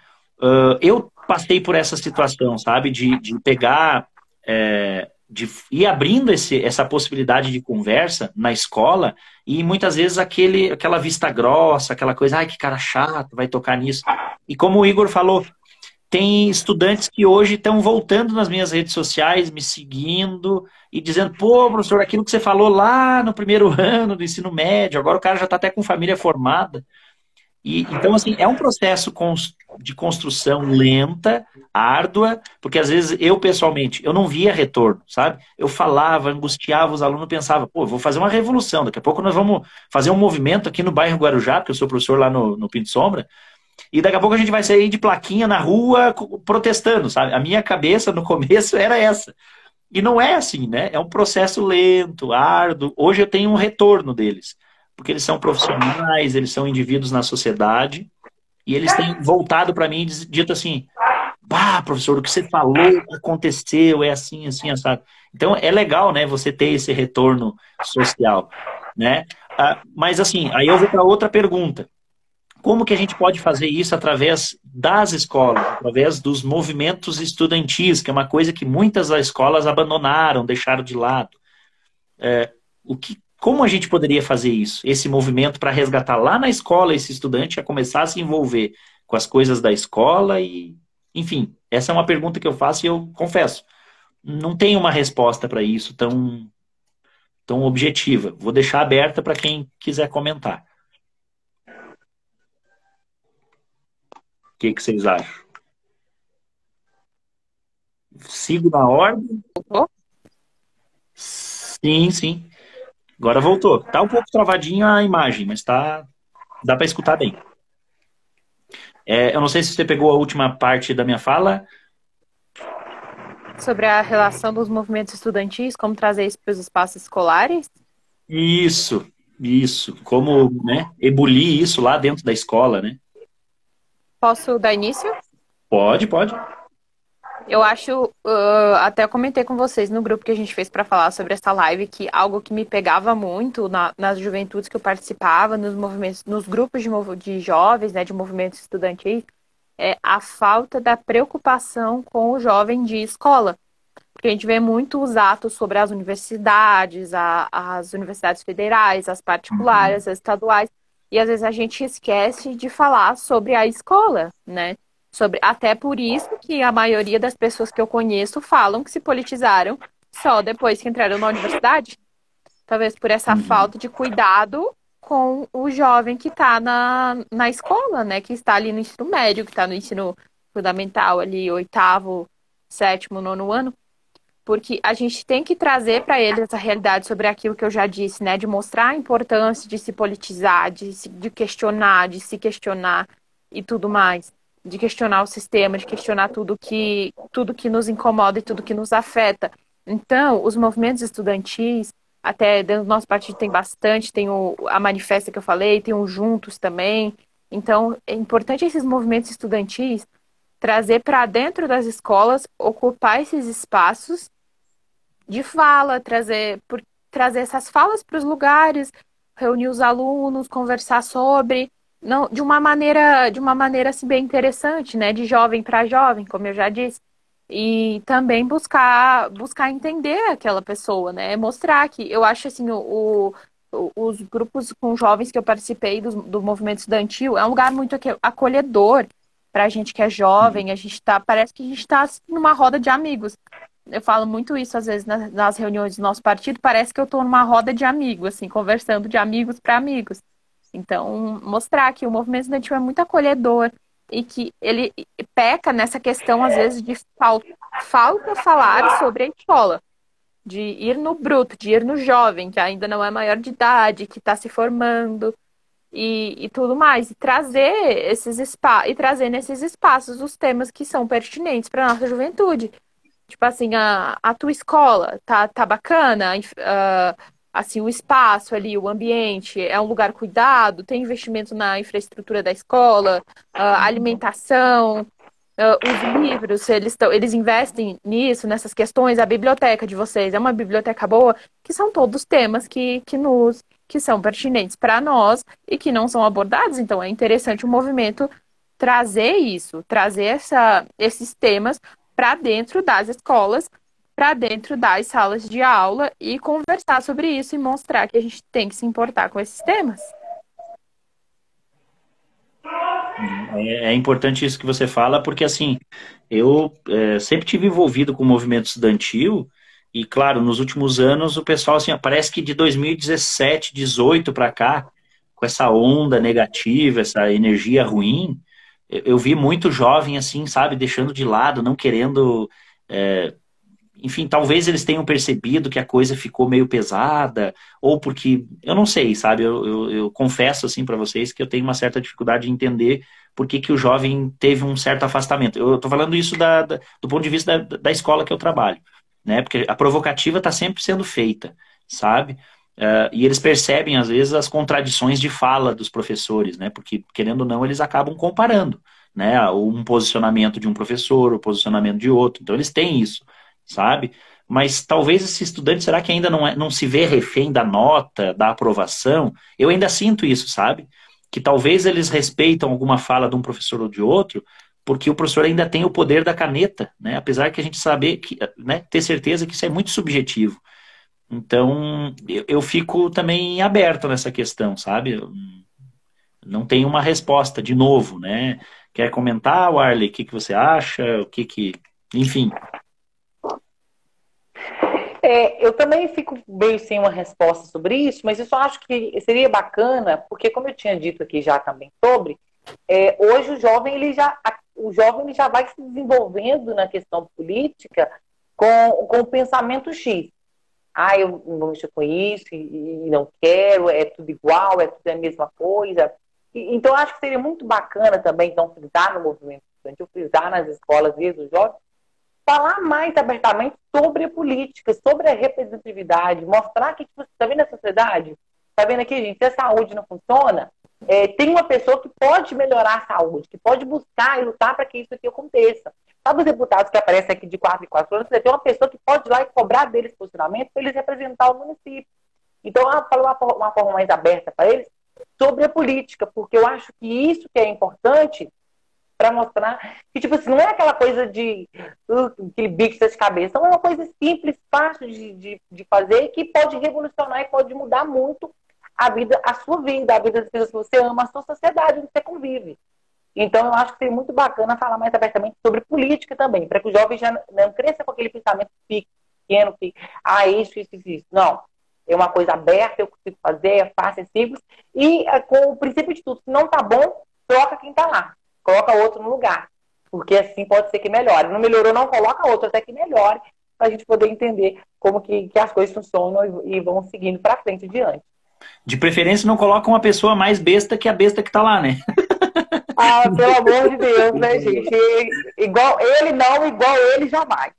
Uh, eu passei por essa situação, sabe? De, de pegar, é, de ir abrindo esse, essa possibilidade de conversa na escola e muitas vezes aquele, aquela vista grossa, aquela coisa, ai, que cara chato, vai tocar nisso. E como o Igor falou, tem estudantes que hoje estão voltando nas minhas redes sociais, me seguindo e dizendo, pô, professor, aquilo que você falou lá no primeiro ano do ensino médio, agora o cara já está até com família formada. E, então, assim, é um processo de construção lenta, árdua, porque às vezes eu, pessoalmente, eu não via retorno, sabe? Eu falava, angustiava os alunos, pensava, pô, vou fazer uma revolução, daqui a pouco nós vamos fazer um movimento aqui no bairro Guarujá, porque eu sou professor lá no, no Pinto Sombra, e daqui a pouco a gente vai sair de plaquinha na rua protestando, sabe? A minha cabeça no começo era essa. E não é assim, né? É um processo lento, árduo. Hoje eu tenho um retorno deles porque eles são profissionais, eles são indivíduos na sociedade, e eles têm voltado para mim e dito assim: Bah, professor, o que você falou aconteceu, é assim, assim, assado. Então é legal, né, você ter esse retorno social, né? Ah, mas assim, aí eu vou para outra pergunta. Como que a gente pode fazer isso através das escolas, através dos movimentos estudantis, que é uma coisa que muitas das escolas abandonaram, deixaram de lado? É, o que, como a gente poderia fazer isso? Esse movimento para resgatar lá na escola esse estudante a começar a se envolver com as coisas da escola e, enfim, essa é uma pergunta que eu faço e eu confesso, não tenho uma resposta para isso tão tão objetiva. Vou deixar aberta para quem quiser comentar. O que, que vocês acham? Sigo na ordem? Sim, sim. Agora voltou. Tá um pouco travadinho a imagem, mas tá. Dá para escutar bem. É, eu não sei se você pegou a última parte da minha fala. Sobre a relação dos movimentos estudantis, como trazer isso para os espaços escolares? Isso, isso. Como né, ebulir isso lá dentro da escola, né? Posso dar início? Pode, pode. Eu acho, uh, até comentei com vocês no grupo que a gente fez para falar sobre essa live, que algo que me pegava muito na, nas juventudes que eu participava, nos movimentos, nos grupos de, de jovens, né, de movimentos estudantis, é a falta da preocupação com o jovem de escola. Porque a gente vê muito os atos sobre as universidades, a, as universidades federais, as particulares, uhum. as estaduais, e às vezes a gente esquece de falar sobre a escola, né? Sobre até por isso que a maioria das pessoas que eu conheço falam que se politizaram só depois que entraram na universidade. Talvez por essa uhum. falta de cuidado com o jovem que está na, na escola, né? Que está ali no ensino médio, que está no ensino fundamental, ali, oitavo, sétimo, nono ano. Porque a gente tem que trazer para eles essa realidade sobre aquilo que eu já disse, né? De mostrar a importância de se politizar, de, se, de questionar, de se questionar e tudo mais de questionar o sistema, de questionar tudo que tudo que nos incomoda e tudo que nos afeta. Então, os movimentos estudantis, até dentro do nosso partido tem bastante, tem o, a manifesta que eu falei, tem o Juntos também. Então, é importante esses movimentos estudantis trazer para dentro das escolas, ocupar esses espaços de fala, trazer, por, trazer essas falas para os lugares, reunir os alunos, conversar sobre, não, de uma maneira, de uma maneira assim, bem interessante, né? De jovem para jovem, como eu já disse. E também buscar, buscar entender aquela pessoa, né? Mostrar que eu acho assim, o, o os grupos com jovens que eu participei do, do movimento estudantil é um lugar muito acolhedor para a gente que é jovem. A gente tá, parece que a gente está assim, numa roda de amigos. Eu falo muito isso às vezes nas, nas reuniões do nosso partido. Parece que eu estou numa roda de amigos, assim, conversando de amigos para amigos. Então, mostrar que o movimento estudantil é muito acolhedor e que ele peca nessa questão, às vezes, de falta, falta falar sobre a escola, de ir no bruto, de ir no jovem, que ainda não é maior de idade, que está se formando e, e, tudo mais, e trazer esses espaços e trazer nesses espaços os temas que são pertinentes para nossa juventude. Tipo assim, a, a tua escola tá, tá bacana, uh, assim, o espaço ali, o ambiente, é um lugar cuidado, tem investimento na infraestrutura da escola, uh, alimentação, uh, os livros, eles, eles investem nisso, nessas questões, a biblioteca de vocês é uma biblioteca boa, que são todos temas que, que nos que são pertinentes para nós e que não são abordados. Então, é interessante o movimento trazer isso, trazer essa, esses temas para dentro das escolas, para dentro das salas de aula e conversar sobre isso e mostrar que a gente tem que se importar com esses temas. É, é importante isso que você fala, porque assim, eu é, sempre tive envolvido com o movimento estudantil e, claro, nos últimos anos o pessoal, assim, parece que de 2017, 18 para cá, com essa onda negativa, essa energia ruim, eu, eu, vi muito jovem, assim, sabe, deixando de lado, não querendo. É, enfim, talvez eles tenham percebido que a coisa ficou meio pesada, ou porque. Eu não sei, sabe? Eu, eu, eu confesso, assim, para vocês que eu tenho uma certa dificuldade de entender por que, que o jovem teve um certo afastamento. Eu estou falando isso da, da, do ponto de vista da, da escola que eu trabalho né? Porque a provocativa está sempre sendo feita, sabe? Uh, e eles percebem, às vezes, as contradições de fala dos professores, né? Porque, querendo ou não, eles acabam comparando, né? Um posicionamento de um professor, o posicionamento de outro. Então, eles têm isso, sabe? Mas talvez esse estudante, será que ainda não, é, não se vê refém da nota, da aprovação? Eu ainda sinto isso, sabe? Que talvez eles respeitam alguma fala de um professor ou de outro, porque o professor ainda tem o poder da caneta, né? Apesar que a gente saber que, né, ter certeza que isso é muito subjetivo. Então, eu, eu fico também aberto nessa questão, sabe? não tenho uma resposta de novo, né? Quer comentar, Warley, o que, que você acha? O que que, enfim. É, eu também fico meio sem uma resposta sobre isso, mas eu só acho que seria bacana, porque como eu tinha dito aqui já também sobre, é, hoje o jovem ele já o jovem ele já vai se desenvolvendo na questão política com, com o pensamento X. Ah, eu não mexer com isso e, e não quero, é tudo igual, é tudo a mesma coisa. E, então, acho que seria muito bacana também, então, frisar no movimento estudantil, frisar nas escolas mesmo, os jovens, falar mais abertamente sobre a política, sobre a representatividade, mostrar que, tipo, está vendo a sociedade? Está vendo aqui, gente, se a saúde não funciona, é, tem uma pessoa que pode melhorar a saúde, que pode buscar e lutar para que isso aqui aconteça. Sabe os deputados que aparecem aqui de quatro em quatro anos? Você tem uma pessoa que pode ir lá e cobrar deles posicionamento para eles representar o município. Então, eu falo uma, uma forma mais aberta para eles sobre a política, porque eu acho que isso que é importante para mostrar que, tipo assim, não é aquela coisa de uh, aquele bicho de cabeça, é uma coisa simples, fácil de, de, de fazer, que pode revolucionar e pode mudar muito a vida, a sua vida, a vida das pessoas que você ama, a sua sociedade onde você convive. Então, eu acho que seria muito bacana falar mais abertamente sobre política também, para que o jovem já não cresça com aquele pensamento pequeno, que, ah, isso, isso, isso. Não. É uma coisa aberta, eu consigo fazer, é fácil, é simples. E é, com o princípio de tudo, se não tá bom, troca quem tá lá. Coloca outro no lugar. Porque assim pode ser que melhore. Não melhorou, não coloca outro, até que melhore, para a gente poder entender como que, que as coisas funcionam e, e vão seguindo para frente diante. De preferência, não coloca uma pessoa mais besta que a besta que tá lá, né? Ah, pelo amor de Deus, né, gente? Igual ele não, igual ele jamais.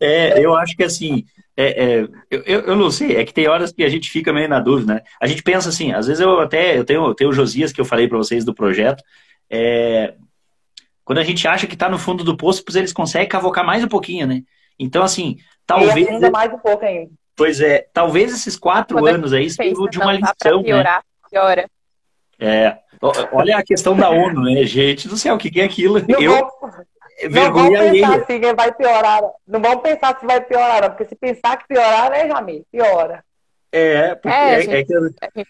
É, eu acho que assim, é, é, eu, eu não sei, é que tem horas que a gente fica meio na dúvida, né? A gente pensa assim, às vezes eu até, eu tenho, eu tenho o Josias que eu falei para vocês do projeto, é, quando a gente acha que tá no fundo do poço, pois eles conseguem cavocar mais um pouquinho, né? Então, assim, talvez... E ainda mais um pouco ainda. Pois é, talvez esses quatro Quando anos aí sirvam de uma lição, né? piorar, né? Piora. É, olha a questão da ONU, né, gente? Não sei o que é aquilo. Não eu não vamos pensar assim que vai piorar. Não vamos pensar se vai piorar, porque se pensar que piorar, né, Jamil? Piora. É, porque é, é, gente, é que...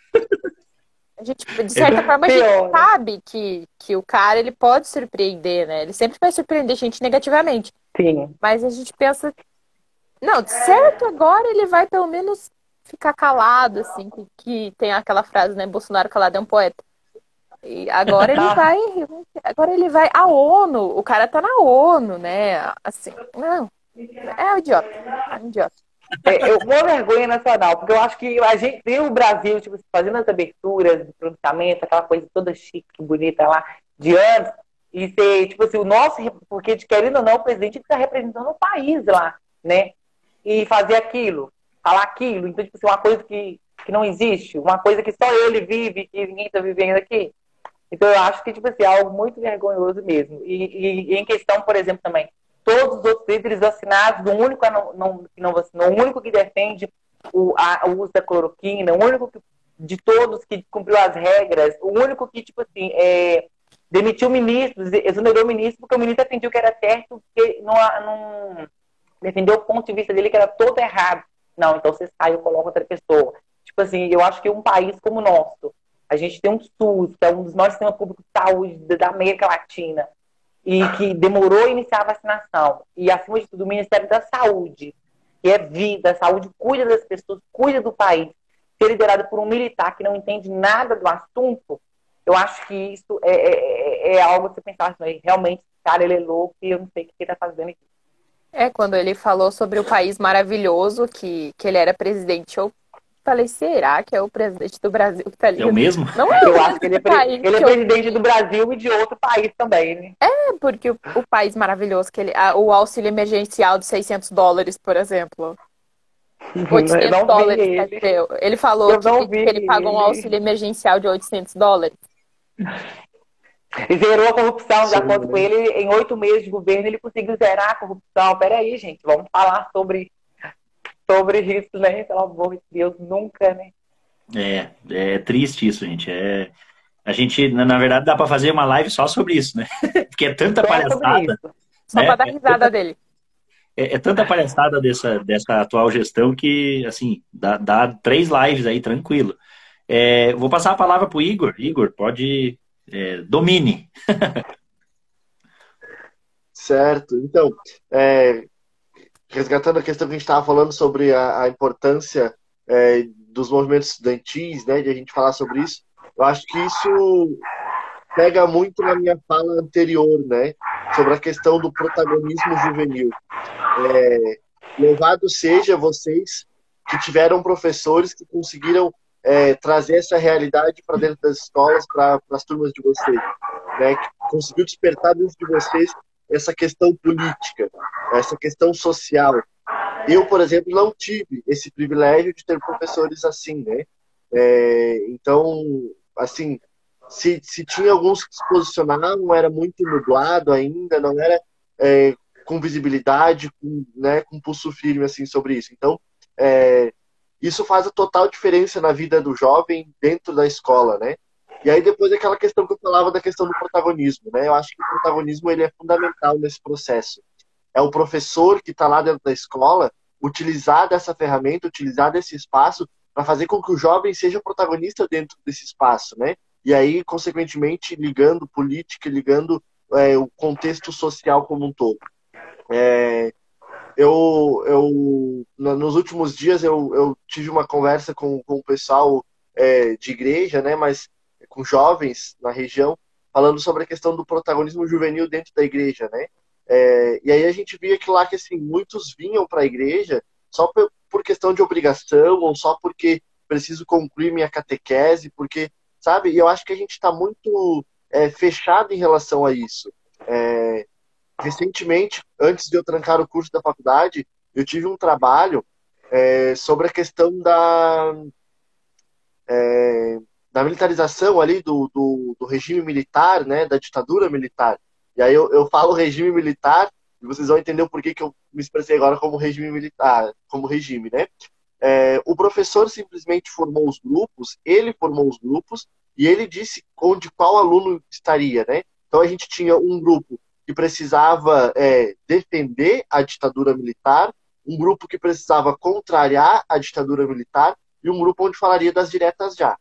A gente, de certa forma, a gente sabe que, que o cara ele pode surpreender, né? Ele sempre vai surpreender a gente negativamente. Sim. Mas a gente pensa não, certo agora ele vai pelo menos ficar calado, assim, que, que tem aquela frase, né? Bolsonaro calado é um poeta. E agora ele vai. Agora ele vai. A ONU, o cara tá na ONU, né? Assim, não. É um idiota. É um idiota. É, eu vou vergonha nacional, porque eu acho que a gente tem o Brasil, tipo, fazendo as aberturas de pronunciamento, aquela coisa toda chique, bonita lá, de anos, e ser, tipo assim, o nosso, porque querendo ou não, o presidente está representando o país lá, né? e fazer aquilo, falar aquilo. Então, tipo assim, uma coisa que, que não existe, uma coisa que só ele vive, que ninguém está vivendo aqui. Então, eu acho que, tipo assim, é algo muito vergonhoso mesmo. E, e, e em questão, por exemplo, também, todos os outros líderes vacinados, o único não, não, não o único que defende o, a, o uso da cloroquina, o único que de todos que cumpriu as regras, o único que, tipo assim, é, demitiu ministros, exonerou o ministro, porque o ministro defendeu que era certo, porque não, não defendeu o ponto de vista dele que era todo errado. Não, então você sai e coloca outra pessoa. Tipo assim, eu acho que um país como o nosso, a gente tem um SUS, que é um dos maiores sistemas públicos de saúde da América Latina, e que demorou a iniciar a vacinação. E, acima de tudo, o Ministério da Saúde, que é vida, a saúde cuida das pessoas, cuida do país, ser liderado por um militar que não entende nada do assunto, eu acho que isso é, é, é, é algo que você pensar assim, realmente, cara, ele é louco e eu não sei o que ele está fazendo aqui. É, quando ele falou sobre o país maravilhoso, que, que ele era presidente, eu falei, será que é o presidente do Brasil que tá ali? É o mesmo? Não é Eu acho que ele é, pre ele é presidente eu... do Brasil e de outro país também, né? É, porque o, o país maravilhoso, que ele, a, o auxílio emergencial de 600 dólares, por exemplo. 800 uhum, dólares. Ele. ele falou que, que, ele pagou um auxílio emergencial de 800 dólares. E zerou a corrupção, de acordo com ele, em oito meses de governo ele conseguiu zerar a corrupção. Peraí, gente, vamos falar sobre, sobre isso, né? Pelo amor de Deus, nunca, né? É, é triste isso, gente. É, a gente, na verdade, dá para fazer uma live só sobre isso, né? Porque é tanta só palhaçada. Só né? para dar risada é tanta, dele. É, é, tanta palhaçada dessa, dessa atual gestão que, assim, dá, dá três lives aí, tranquilo. É, vou passar a palavra para o Igor. Igor, pode. É, domine. certo. Então, é, resgatando a questão que a gente estava falando sobre a, a importância é, dos movimentos estudantis, né, de a gente falar sobre isso, eu acho que isso pega muito na minha fala anterior, né, sobre a questão do protagonismo juvenil. É, louvado seja vocês que tiveram professores que conseguiram é, trazer essa realidade para dentro das escolas, para as turmas de vocês, né? Que conseguiu despertar dentro de vocês essa questão política, essa questão social. Eu, por exemplo, não tive esse privilégio de ter professores assim, né? É, então, assim, se, se tinha alguns que se posicionavam, era muito nublado ainda, não era é, com visibilidade, com, né, com pulso firme assim sobre isso. Então, é, isso faz a total diferença na vida do jovem dentro da escola, né? E aí depois aquela questão que eu falava da questão do protagonismo, né? Eu acho que o protagonismo ele é fundamental nesse processo. É o professor que está lá dentro da escola utilizar dessa ferramenta, utilizar desse espaço para fazer com que o jovem seja protagonista dentro desse espaço, né? E aí, consequentemente, ligando política, ligando é, o contexto social como um todo. É, eu, eu nos últimos dias eu, eu tive uma conversa com, com o pessoal é, de igreja, né, mas com jovens na região, falando sobre a questão do protagonismo juvenil dentro da igreja, né? É, e aí a gente via que lá que assim muitos vinham para a igreja só por, por, questão de obrigação ou só porque preciso concluir minha catequese, porque sabe? E eu acho que a gente está muito é, fechado em relação a isso. É, recentemente, antes de eu trancar o curso da faculdade, eu tive um trabalho é, sobre a questão da, é, da militarização ali do, do, do, regime militar, né, da ditadura militar. E aí eu, eu falo regime militar e vocês vão entender o porquê que eu me expressei agora como regime militar, como regime, né? É, o professor simplesmente formou os grupos, ele formou os grupos e ele disse onde qual aluno estaria, né? Então a gente tinha um grupo que precisava é, defender a ditadura militar, um grupo que precisava contrariar a ditadura militar e um grupo onde falaria das diretas já.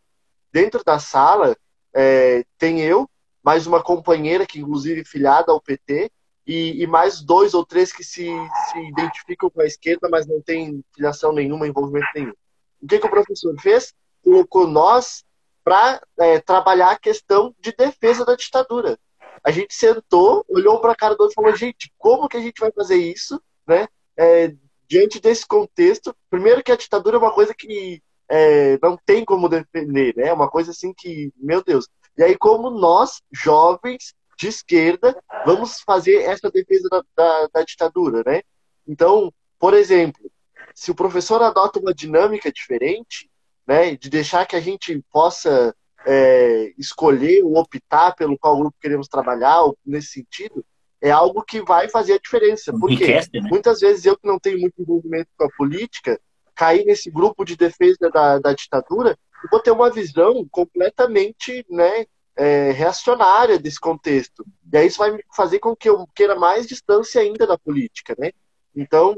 Dentro da sala é, tem eu, mais uma companheira que inclusive filiada ao PT e, e, mais dois ou três que se, se identificam com a esquerda, mas não tem filiação nenhuma, envolvimento nenhum. O que, que o professor fez? Colocou nós para é, trabalhar a questão de defesa da ditadura a gente sentou, olhou para a cara do outro e falou, gente, como que a gente vai fazer isso, né? É, diante desse contexto, primeiro que a ditadura é uma coisa que é, não tem como defender, né? É uma coisa assim que, meu Deus. E aí, como nós, jovens de esquerda, vamos fazer essa defesa da, da, da ditadura, né? Então, por exemplo, se o professor adota uma dinâmica diferente, né, de deixar que a gente possa é, escolher ou optar pelo qual grupo queremos trabalhar, nesse sentido, é algo que vai fazer a diferença. Porque né? muitas vezes eu que não tenho muito envolvimento com a política, cair nesse grupo de defesa da, da ditadura vou ter uma visão completamente né, é, reacionária desse contexto. E aí isso vai fazer com que eu queira mais distância ainda da política, né? Então,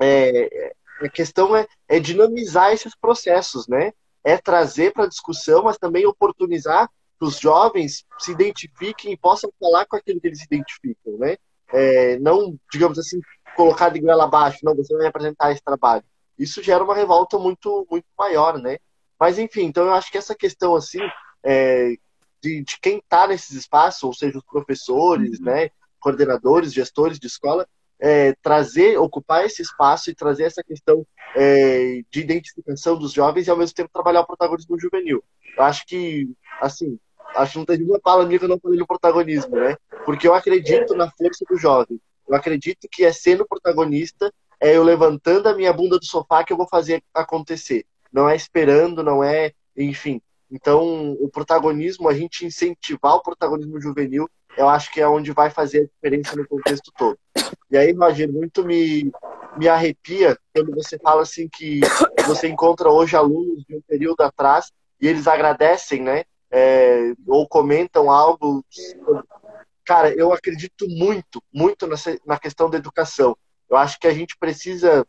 é, a questão é, é dinamizar esses processos, né? É trazer para a discussão, mas também oportunizar que os jovens se identifiquem e possam falar com aquilo que eles se identificam, né? É, não, digamos assim, colocar de goela abaixo, não, você vai apresentar esse trabalho. Isso gera uma revolta muito, muito maior, né? Mas, enfim, então eu acho que essa questão, assim, é, de, de, quem está nesses espaços, ou seja, os professores, uhum. né, coordenadores, gestores de escola, é, trazer, ocupar esse espaço e trazer essa questão é, de identificação dos jovens e ao mesmo tempo trabalhar o protagonismo juvenil. Eu acho que, assim, acho que não tem nenhuma palavra minha que eu não falei no protagonismo, né? Porque eu acredito na força do jovem. Eu acredito que é sendo protagonista, é eu levantando a minha bunda do sofá que eu vou fazer acontecer. Não é esperando, não é, enfim. Então, o protagonismo, a gente incentivar o protagonismo juvenil, eu acho que é onde vai fazer a diferença no contexto todo. E aí, Roger, muito me, me arrepia quando você fala assim que você encontra hoje alunos de um período atrás e eles agradecem, né? É, ou comentam algo. Cara, eu acredito muito, muito nessa, na questão da educação. Eu acho que a gente precisa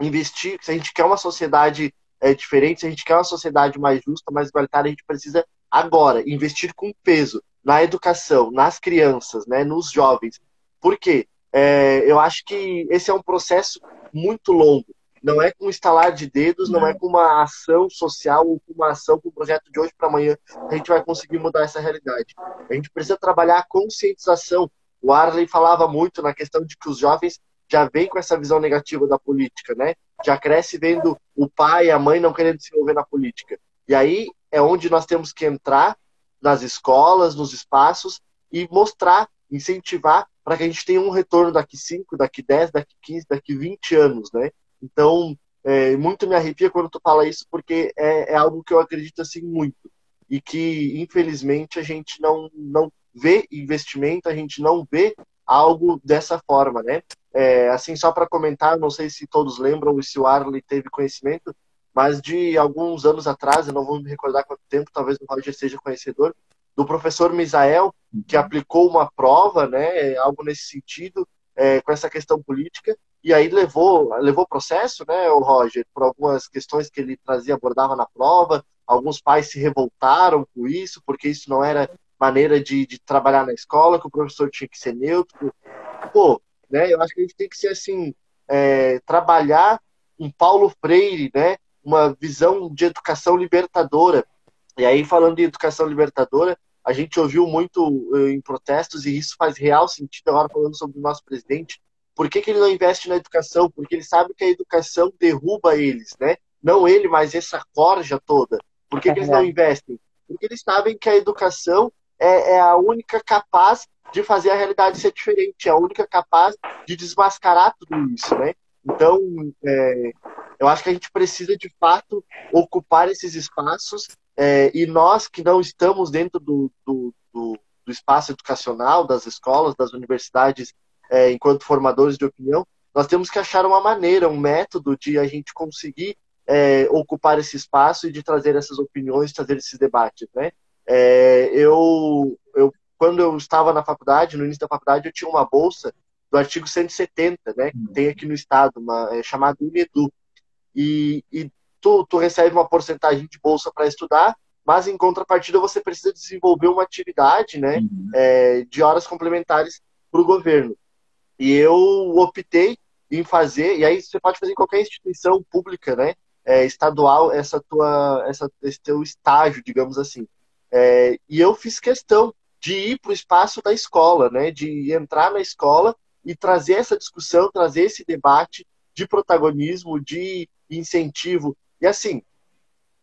investir, se a gente quer uma sociedade é, diferente, se a gente quer uma sociedade mais justa, mais igualitária, a gente precisa agora investir com peso na educação, nas crianças, né, nos jovens. Por quê? É, eu acho que esse é um processo muito longo. Não é com estalar de dedos, não é com uma ação social ou com uma ação, com um projeto de hoje para amanhã, a gente vai conseguir mudar essa realidade. A gente precisa trabalhar a conscientização. O Arley falava muito na questão de que os jovens já vêm com essa visão negativa da política, né? Já cresce vendo o pai e a mãe não querendo se envolver na política. E aí é onde nós temos que entrar nas escolas, nos espaços e mostrar, incentivar para que a gente tenha um retorno daqui 5, daqui 10, daqui 15, daqui 20 anos, né? Então, é, muito me arrepia quando tu fala isso, porque é, é, algo que eu acredito assim muito. E que, infelizmente, a gente não, não vê investimento, a gente não vê algo dessa forma, né? É, assim, só para comentar, não sei se todos lembram e se o Arley teve conhecimento, mas de alguns anos atrás, eu não vou me recordar quanto tempo, talvez o Roger seja conhecedor, do professor Misael, que uhum. aplicou uma prova, né, algo nesse sentido, é, com essa questão política, e aí levou levou processo, né, o Roger, por algumas questões que ele trazia, abordava na prova, alguns pais se revoltaram com isso, porque isso não era maneira de, de trabalhar na escola, que o professor tinha que ser neutro. Pô, né, eu acho que a gente tem que ser assim, é, trabalhar um Paulo Freire, né, uma visão de educação libertadora. E aí, falando de educação libertadora, a gente ouviu muito uh, em protestos e isso faz real sentido agora falando sobre o nosso presidente. Por que, que ele não investe na educação? Porque ele sabe que a educação derruba eles, né? Não ele, mas essa corja toda. Por que, que eles não investem? Porque eles sabem que a educação é, é, a única capaz de fazer a realidade ser diferente, é a única capaz de desmascarar tudo isso, né? Então, é, eu acho que a gente precisa de fato ocupar esses espaços é, e nós que não estamos dentro do, do, do, do, espaço educacional, das escolas, das universidades, é, enquanto formadores de opinião, nós temos que achar uma maneira, um método de a gente conseguir é, ocupar esse espaço e de trazer essas opiniões, trazer esses debates, né? É, eu, eu, quando eu estava na faculdade, no início da faculdade, eu tinha uma bolsa do artigo 170, né? Que tem aqui no estado, uma, é, chamada Unedu. E, e tu, tu recebe uma porcentagem de bolsa para estudar, mas em contrapartida você precisa desenvolver uma atividade né, uhum. é, de horas complementares para o governo. E eu optei em fazer, e aí você pode fazer em qualquer instituição pública, né, é, estadual, essa tua, essa, esse teu estágio, digamos assim. É, e eu fiz questão de ir para o espaço da escola, né, de entrar na escola e trazer essa discussão, trazer esse debate de protagonismo, de incentivo e assim,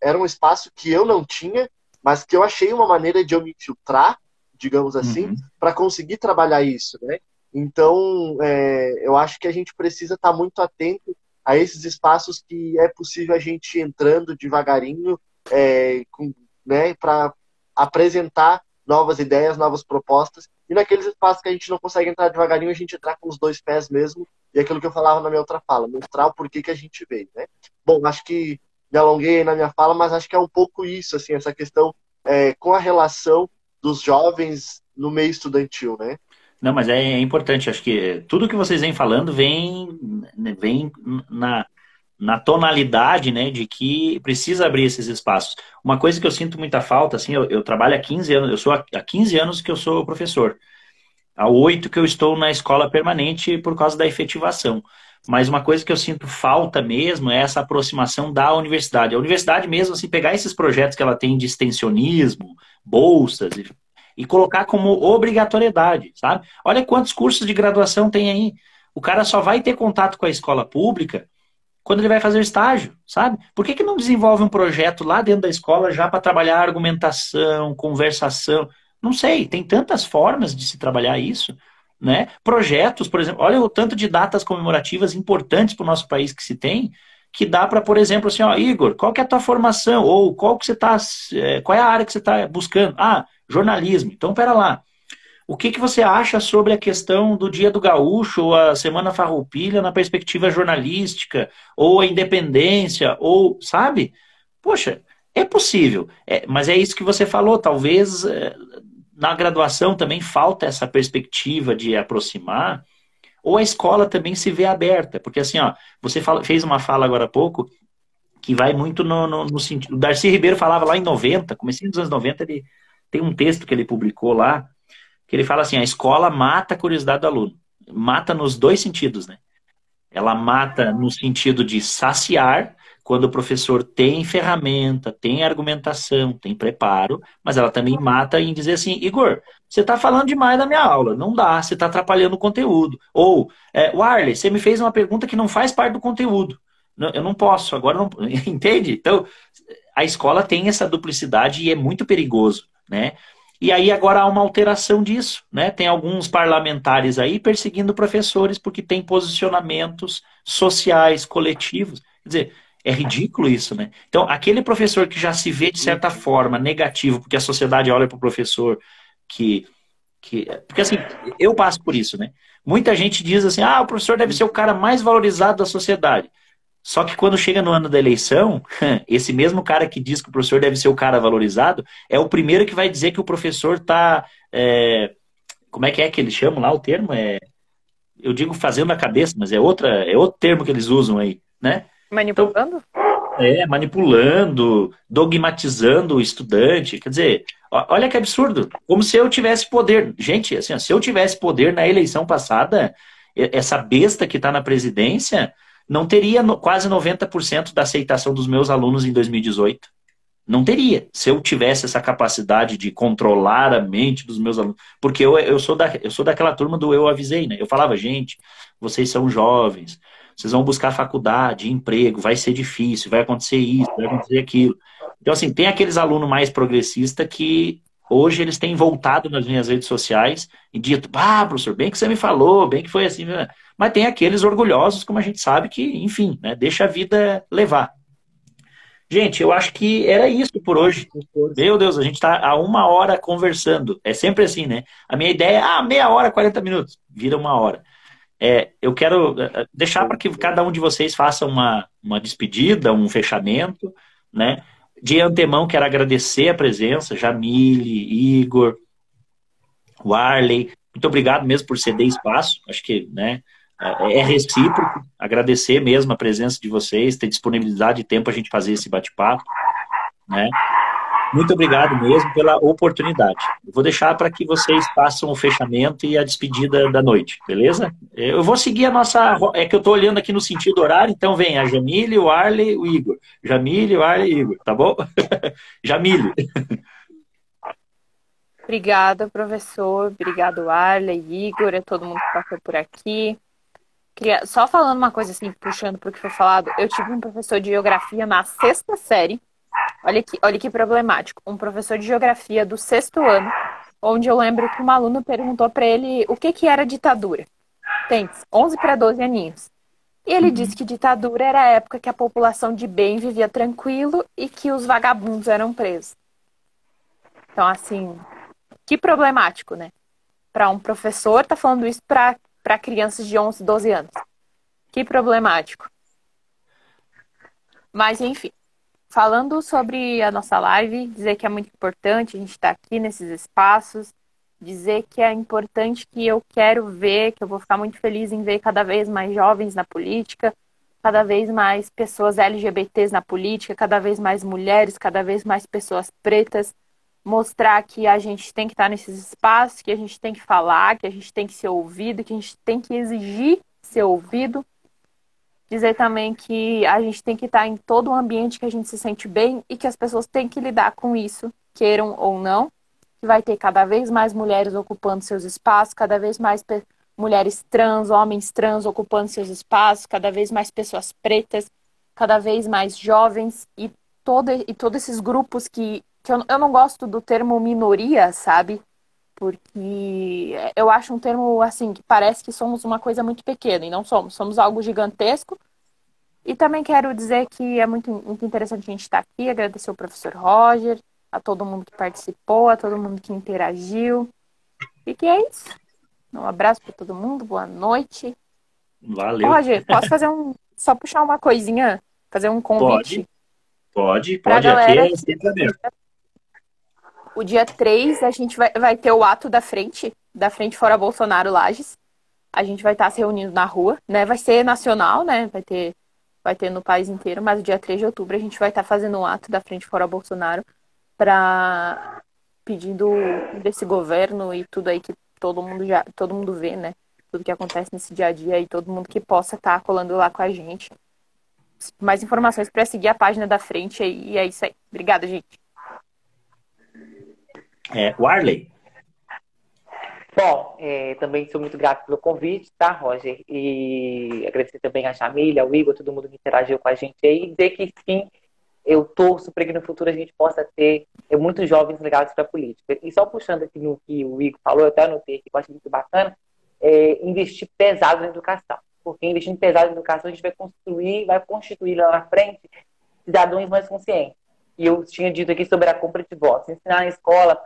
era um espaço que eu não tinha, mas que eu achei uma maneira de eu me infiltrar, digamos assim, uhum. para conseguir trabalhar isso, né? Então, é, eu acho que a gente precisa estar tá muito atento a esses espaços que é possível a gente ir entrando devagarinho, é, né, para apresentar novas ideias, novas propostas, e naqueles espaços que a gente não consegue entrar devagarinho, a gente entrar com os dois pés mesmo, e aquilo que eu falava na minha outra fala, mostrar o porquê que a gente veio, né? Bom, acho que me alonguei na minha fala, mas acho que é um pouco isso, assim, essa questão é, com a relação dos jovens no meio estudantil, né? Não, mas é, é importante, acho que tudo que vocês vêm falando vem, vem na, na tonalidade, né, de que precisa abrir esses espaços. Uma coisa que eu sinto muita falta, assim, eu, eu trabalho há 15 anos, eu sou há 15 anos que eu sou professor. Há oito que eu estou na escola permanente por causa da efetivação. Mas uma coisa que eu sinto falta mesmo é essa aproximação da universidade. A universidade mesmo, assim, pegar esses projetos que ela tem de extensionismo, bolsas, e, e colocar como obrigatoriedade, sabe? Olha quantos cursos de graduação tem aí. O cara só vai ter contato com a escola pública quando ele vai fazer o estágio, sabe? Por que, que não desenvolve um projeto lá dentro da escola já para trabalhar argumentação, conversação? Não sei, tem tantas formas de se trabalhar isso né? Projetos, por exemplo, olha o tanto de datas comemorativas importantes para o nosso país que se tem, que dá para, por exemplo, assim, ó, Igor, qual que é a tua formação? Ou qual que você tá, é, qual é a área que você está buscando? Ah, jornalismo. Então, pera lá. O que, que você acha sobre a questão do Dia do Gaúcho, ou a Semana Farroupilha na perspectiva jornalística, ou a independência, ou, sabe? Poxa, é possível. É, mas é isso que você falou, talvez é, na graduação também falta essa perspectiva de aproximar, ou a escola também se vê aberta, porque assim, ó, você fala, fez uma fala agora há pouco que vai muito no, no, no, sentido. O Darcy Ribeiro falava lá em 90, comecei nos anos 90, ele tem um texto que ele publicou lá, que ele fala assim: a escola mata a curiosidade do aluno. Mata nos dois sentidos, né? Ela mata no sentido de saciar, quando o professor tem ferramenta, tem argumentação, tem preparo, mas ela também mata em dizer assim, Igor, você está falando demais da minha aula, não dá, você está atrapalhando o conteúdo. Ou, é, Warley, você me fez uma pergunta que não faz parte do conteúdo. Eu não posso, agora não. Entende? Então, a escola tem essa duplicidade e é muito perigoso, né? E aí agora há uma alteração disso, né? Tem alguns parlamentares aí perseguindo professores porque têm posicionamentos sociais, coletivos. Quer dizer, é ridículo isso, né? Então, aquele professor que já se vê, de certa forma, negativo, porque a sociedade olha para o professor que, que. Porque assim, eu passo por isso, né? Muita gente diz assim: ah, o professor deve ser o cara mais valorizado da sociedade. Só que quando chega no ano da eleição, esse mesmo cara que diz que o professor deve ser o cara valorizado é o primeiro que vai dizer que o professor está. É, como é que é que eles chamam lá o termo? É, eu digo fazendo a cabeça, mas é, outra, é outro termo que eles usam aí, né? Manipulando? Então, é, manipulando, dogmatizando o estudante. Quer dizer, olha que absurdo. Como se eu tivesse poder. Gente, assim, se eu tivesse poder na eleição passada, essa besta que está na presidência não teria quase 90% da aceitação dos meus alunos em 2018. Não teria, se eu tivesse essa capacidade de controlar a mente dos meus alunos. Porque eu, eu, sou, da, eu sou daquela turma do eu avisei, né? Eu falava, gente, vocês são jovens, vocês vão buscar faculdade, emprego, vai ser difícil, vai acontecer isso, vai acontecer aquilo. Então, assim, tem aqueles alunos mais progressistas que hoje eles têm voltado nas minhas redes sociais e dito, ah, professor, bem que você me falou, bem que foi assim. Né? Mas tem aqueles orgulhosos, como a gente sabe, que, enfim, né, deixa a vida levar. Gente, eu acho que era isso por hoje. Meu Deus, a gente está há uma hora conversando. É sempre assim, né? A minha ideia é, ah, meia hora, 40 minutos. Vira uma hora. É, eu quero é, é, deixar para que cada um de vocês faça uma, uma despedida, um fechamento, né? De antemão, quero agradecer a presença, Jamile, Igor, Warley. Muito obrigado mesmo por ceder espaço. Acho que né, é, é recíproco. Agradecer mesmo a presença de vocês, ter disponibilidade de tempo a gente fazer esse bate-papo. Né? Muito obrigado mesmo pela oportunidade. Vou deixar para que vocês façam o fechamento e a despedida da noite, beleza? Eu vou seguir a nossa. É que eu estou olhando aqui no sentido horário, então vem a Jamile, o Arley, o Igor. Jamile, o Arley e Igor, tá bom? Jamile. Obrigada, professor. Obrigado, Arley, Igor, a todo mundo que passou por aqui. Queria... Só falando uma coisa assim, puxando para o que foi falado, eu tive um professor de geografia na sexta série Olha que, olha que problemático. Um professor de geografia do sexto ano, onde eu lembro que uma aluna perguntou para ele o que, que era ditadura. Tem 11 para 12 aninhos. E ele uhum. disse que ditadura era a época que a população de bem vivia tranquilo e que os vagabundos eram presos. Então, assim, que problemático, né? Para um professor tá falando isso para crianças de 11, 12 anos. Que problemático. Mas, enfim. Falando sobre a nossa live, dizer que é muito importante a gente estar aqui nesses espaços, dizer que é importante que eu quero ver, que eu vou ficar muito feliz em ver cada vez mais jovens na política, cada vez mais pessoas LGBTs na política, cada vez mais mulheres, cada vez mais pessoas pretas, mostrar que a gente tem que estar nesses espaços, que a gente tem que falar, que a gente tem que ser ouvido, que a gente tem que exigir ser ouvido. Dizer também que a gente tem que estar em todo um ambiente que a gente se sente bem e que as pessoas têm que lidar com isso, queiram ou não. Que vai ter cada vez mais mulheres ocupando seus espaços, cada vez mais mulheres trans, homens trans ocupando seus espaços, cada vez mais pessoas pretas, cada vez mais jovens e, todo, e todos esses grupos que, que eu, eu não gosto do termo minoria, sabe? Porque eu acho um termo assim que parece que somos uma coisa muito pequena e não somos, somos algo gigantesco. E também quero dizer que é muito, muito interessante a gente estar aqui, agradecer ao professor Roger, a todo mundo que participou, a todo mundo que interagiu. E que é isso. Um abraço para todo mundo, boa noite. Valeu. Roger, posso fazer um. Só puxar uma coisinha, fazer um convite? Pode, pode, pode. Aqui é sempre mesmo. O dia 3 a gente vai, vai ter o ato da frente, da frente fora Bolsonaro Lages. A gente vai estar se reunindo na rua, né? Vai ser nacional, né? Vai ter, vai ter no país inteiro, mas o dia 3 de outubro a gente vai estar fazendo um ato da frente fora Bolsonaro para pedindo desse governo e tudo aí que todo mundo já, todo mundo vê, né? Tudo que acontece nesse dia a dia e todo mundo que possa estar colando lá com a gente. Mais informações para seguir a página da frente e é isso aí. Obrigada, gente. É, Warley. Bom, é, também sou muito grato pelo convite, tá, Roger? E agradecer também a Jamília, ao Igor, todo mundo que interagiu com a gente aí. Dizer que sim, eu torço para que no futuro a gente possa ter é, muitos jovens ligados para a política. E só puxando aqui no que o Igor falou, eu até anotei que eu acho muito bacana, é, investir pesado na educação. Porque investindo pesado na educação, a gente vai construir, vai constituir lá na frente cidadãos mais conscientes. E eu tinha dito aqui sobre a compra de votos. Ensinar na escola,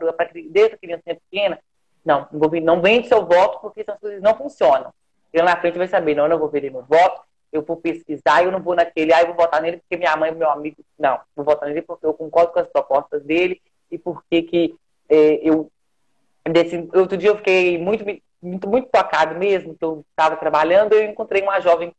desde a criança pequena, não, não vende seu voto porque essas coisas não funcionam. E lá na frente vai saber, não, eu não vou vender meu voto, eu vou pesquisar, eu não vou naquele, ah, eu vou votar nele porque minha mãe meu amigo. Não, vou votar nele porque eu concordo com as propostas dele e porque que é, eu. Desse, outro dia eu fiquei muito, muito, muito tocado mesmo, que eu estava trabalhando, eu encontrei uma jovem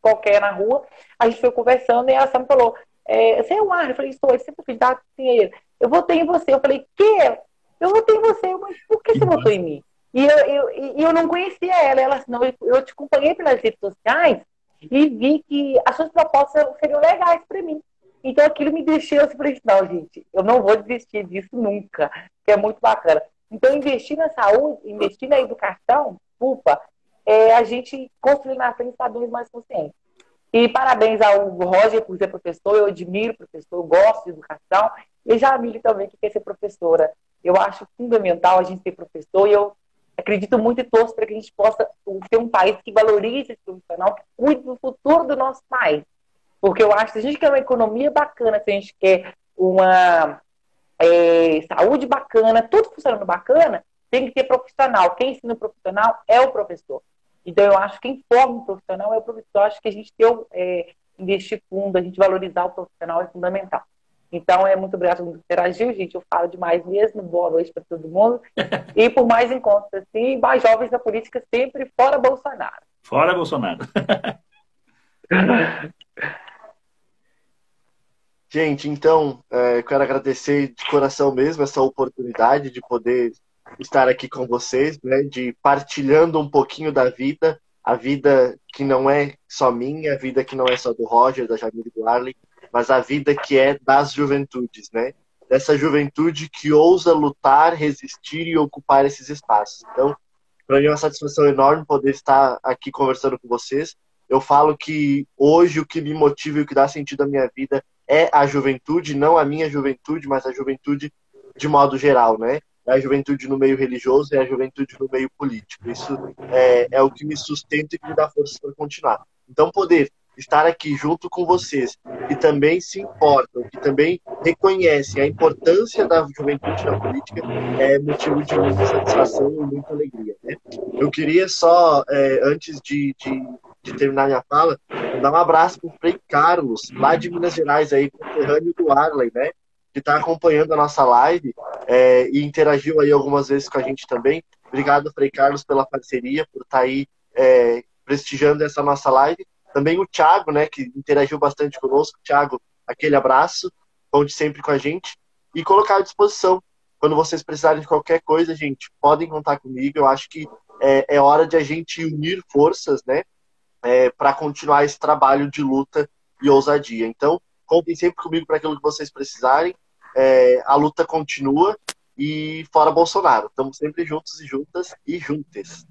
qualquer na rua, a gente foi conversando e ela só me falou, é, você é o Arne? Eu falei, estou, você é candidato? Sim, ele. Eu votei em você. Eu falei, que? Eu votei em você, mas por que você votou em mim? E eu, eu, eu não conhecia ela. Ela assim, não, eu te acompanhei pelas redes sociais e vi que as suas propostas seriam legais para mim. Então aquilo me deixou assim, falei, não, gente, eu não vou desistir disso nunca, que é muito bacana. Então, investir na saúde, investir na educação, culpa, é a gente construir na frente cidadãos mais conscientes. E parabéns ao Roger por ser professor, eu admiro professor, eu gosto de educação, e já Jamile também, que quer ser professora. Eu acho fundamental a gente ser professor, e eu acredito muito e torço para que a gente possa ter um país que valorize esse profissional, que cuide do futuro do nosso país. Porque eu acho que se a gente quer uma economia bacana, se a gente quer uma é, saúde bacana, tudo funcionando bacana, tem que ter profissional. Quem ensina o profissional é o professor. Então, eu acho que quem forma o profissional é o professor. Eu acho que a gente ter, é, investir fundo, a gente valorizar o profissional é fundamental. Então, é muito obrigado por interagir, gente. Eu falo demais mesmo. Boa noite para todo mundo. E por mais encontros assim, mais jovens da política sempre fora Bolsonaro. Fora Bolsonaro. Gente, então, é, quero agradecer de coração mesmo essa oportunidade de poder estar aqui com vocês, né, de partilhando um pouquinho da vida, a vida que não é só minha, a vida que não é só do Roger, da Jamile do Arley, mas a vida que é das juventudes, né? Dessa juventude que ousa lutar, resistir e ocupar esses espaços. Então, para mim é uma satisfação enorme poder estar aqui conversando com vocês. Eu falo que hoje o que me motiva e o que dá sentido à minha vida é a juventude, não a minha juventude, mas a juventude de modo geral, né? É a juventude no meio religioso, é a juventude no meio político. Isso é, é o que me sustenta e que me dá força para continuar. Então, poder estar aqui junto com vocês, que também se importam, que também reconhecem a importância da juventude na política, é motivo de muita satisfação e muita alegria. Né? Eu queria só, é, antes de, de, de terminar minha fala, dar um abraço para o Frei Carlos, lá de Minas Gerais, aí, conterrâneo do Arley, né? Que está acompanhando a nossa live é, e interagiu aí algumas vezes com a gente também. Obrigado, Frei Carlos, pela parceria, por estar tá aí é, prestigiando essa nossa live. Também o Thiago, né, que interagiu bastante conosco. Thiago, aquele abraço, conte sempre com a gente. E colocar à disposição. Quando vocês precisarem de qualquer coisa, gente, podem contar comigo. Eu acho que é, é hora de a gente unir forças, né, é, para continuar esse trabalho de luta e ousadia. Então, contem sempre comigo para aquilo que vocês precisarem. É, a luta continua e fora Bolsonaro. Estamos sempre juntos e juntas e juntas.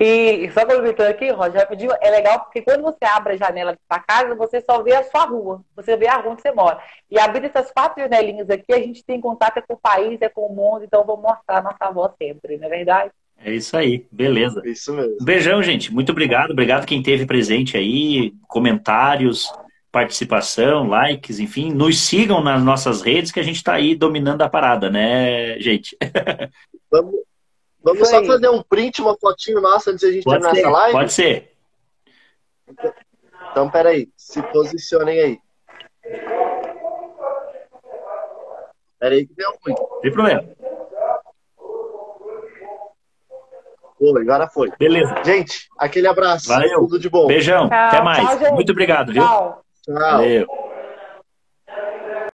E só complementando aqui, Roger, rapidinho, é legal porque quando você abre a janela da sua casa, você só vê a sua rua, você vê a rua onde você mora. E abrindo essas quatro janelinhas aqui, a gente tem contato com o país, é com o mundo, então vamos mostrar a nossa voz sempre, não é verdade? É isso aí, beleza. Isso mesmo. beijão, gente. Muito obrigado. Obrigado quem teve presente aí, comentários, participação, likes, enfim. Nos sigam nas nossas redes que a gente está aí dominando a parada, né, gente? Vamos, vamos só fazer um print, uma fotinho nossa antes de a gente pode terminar ser, essa live? Pode ser. Então, peraí. Se posicionem aí. Peraí que deu ruim. Tem problema. Foi, agora foi. Beleza. Gente, aquele abraço. Valeu. Tudo de bom. Beijão. Tchau. Até mais. Tchau, Muito obrigado, viu? Tchau. Tchau. Valeu.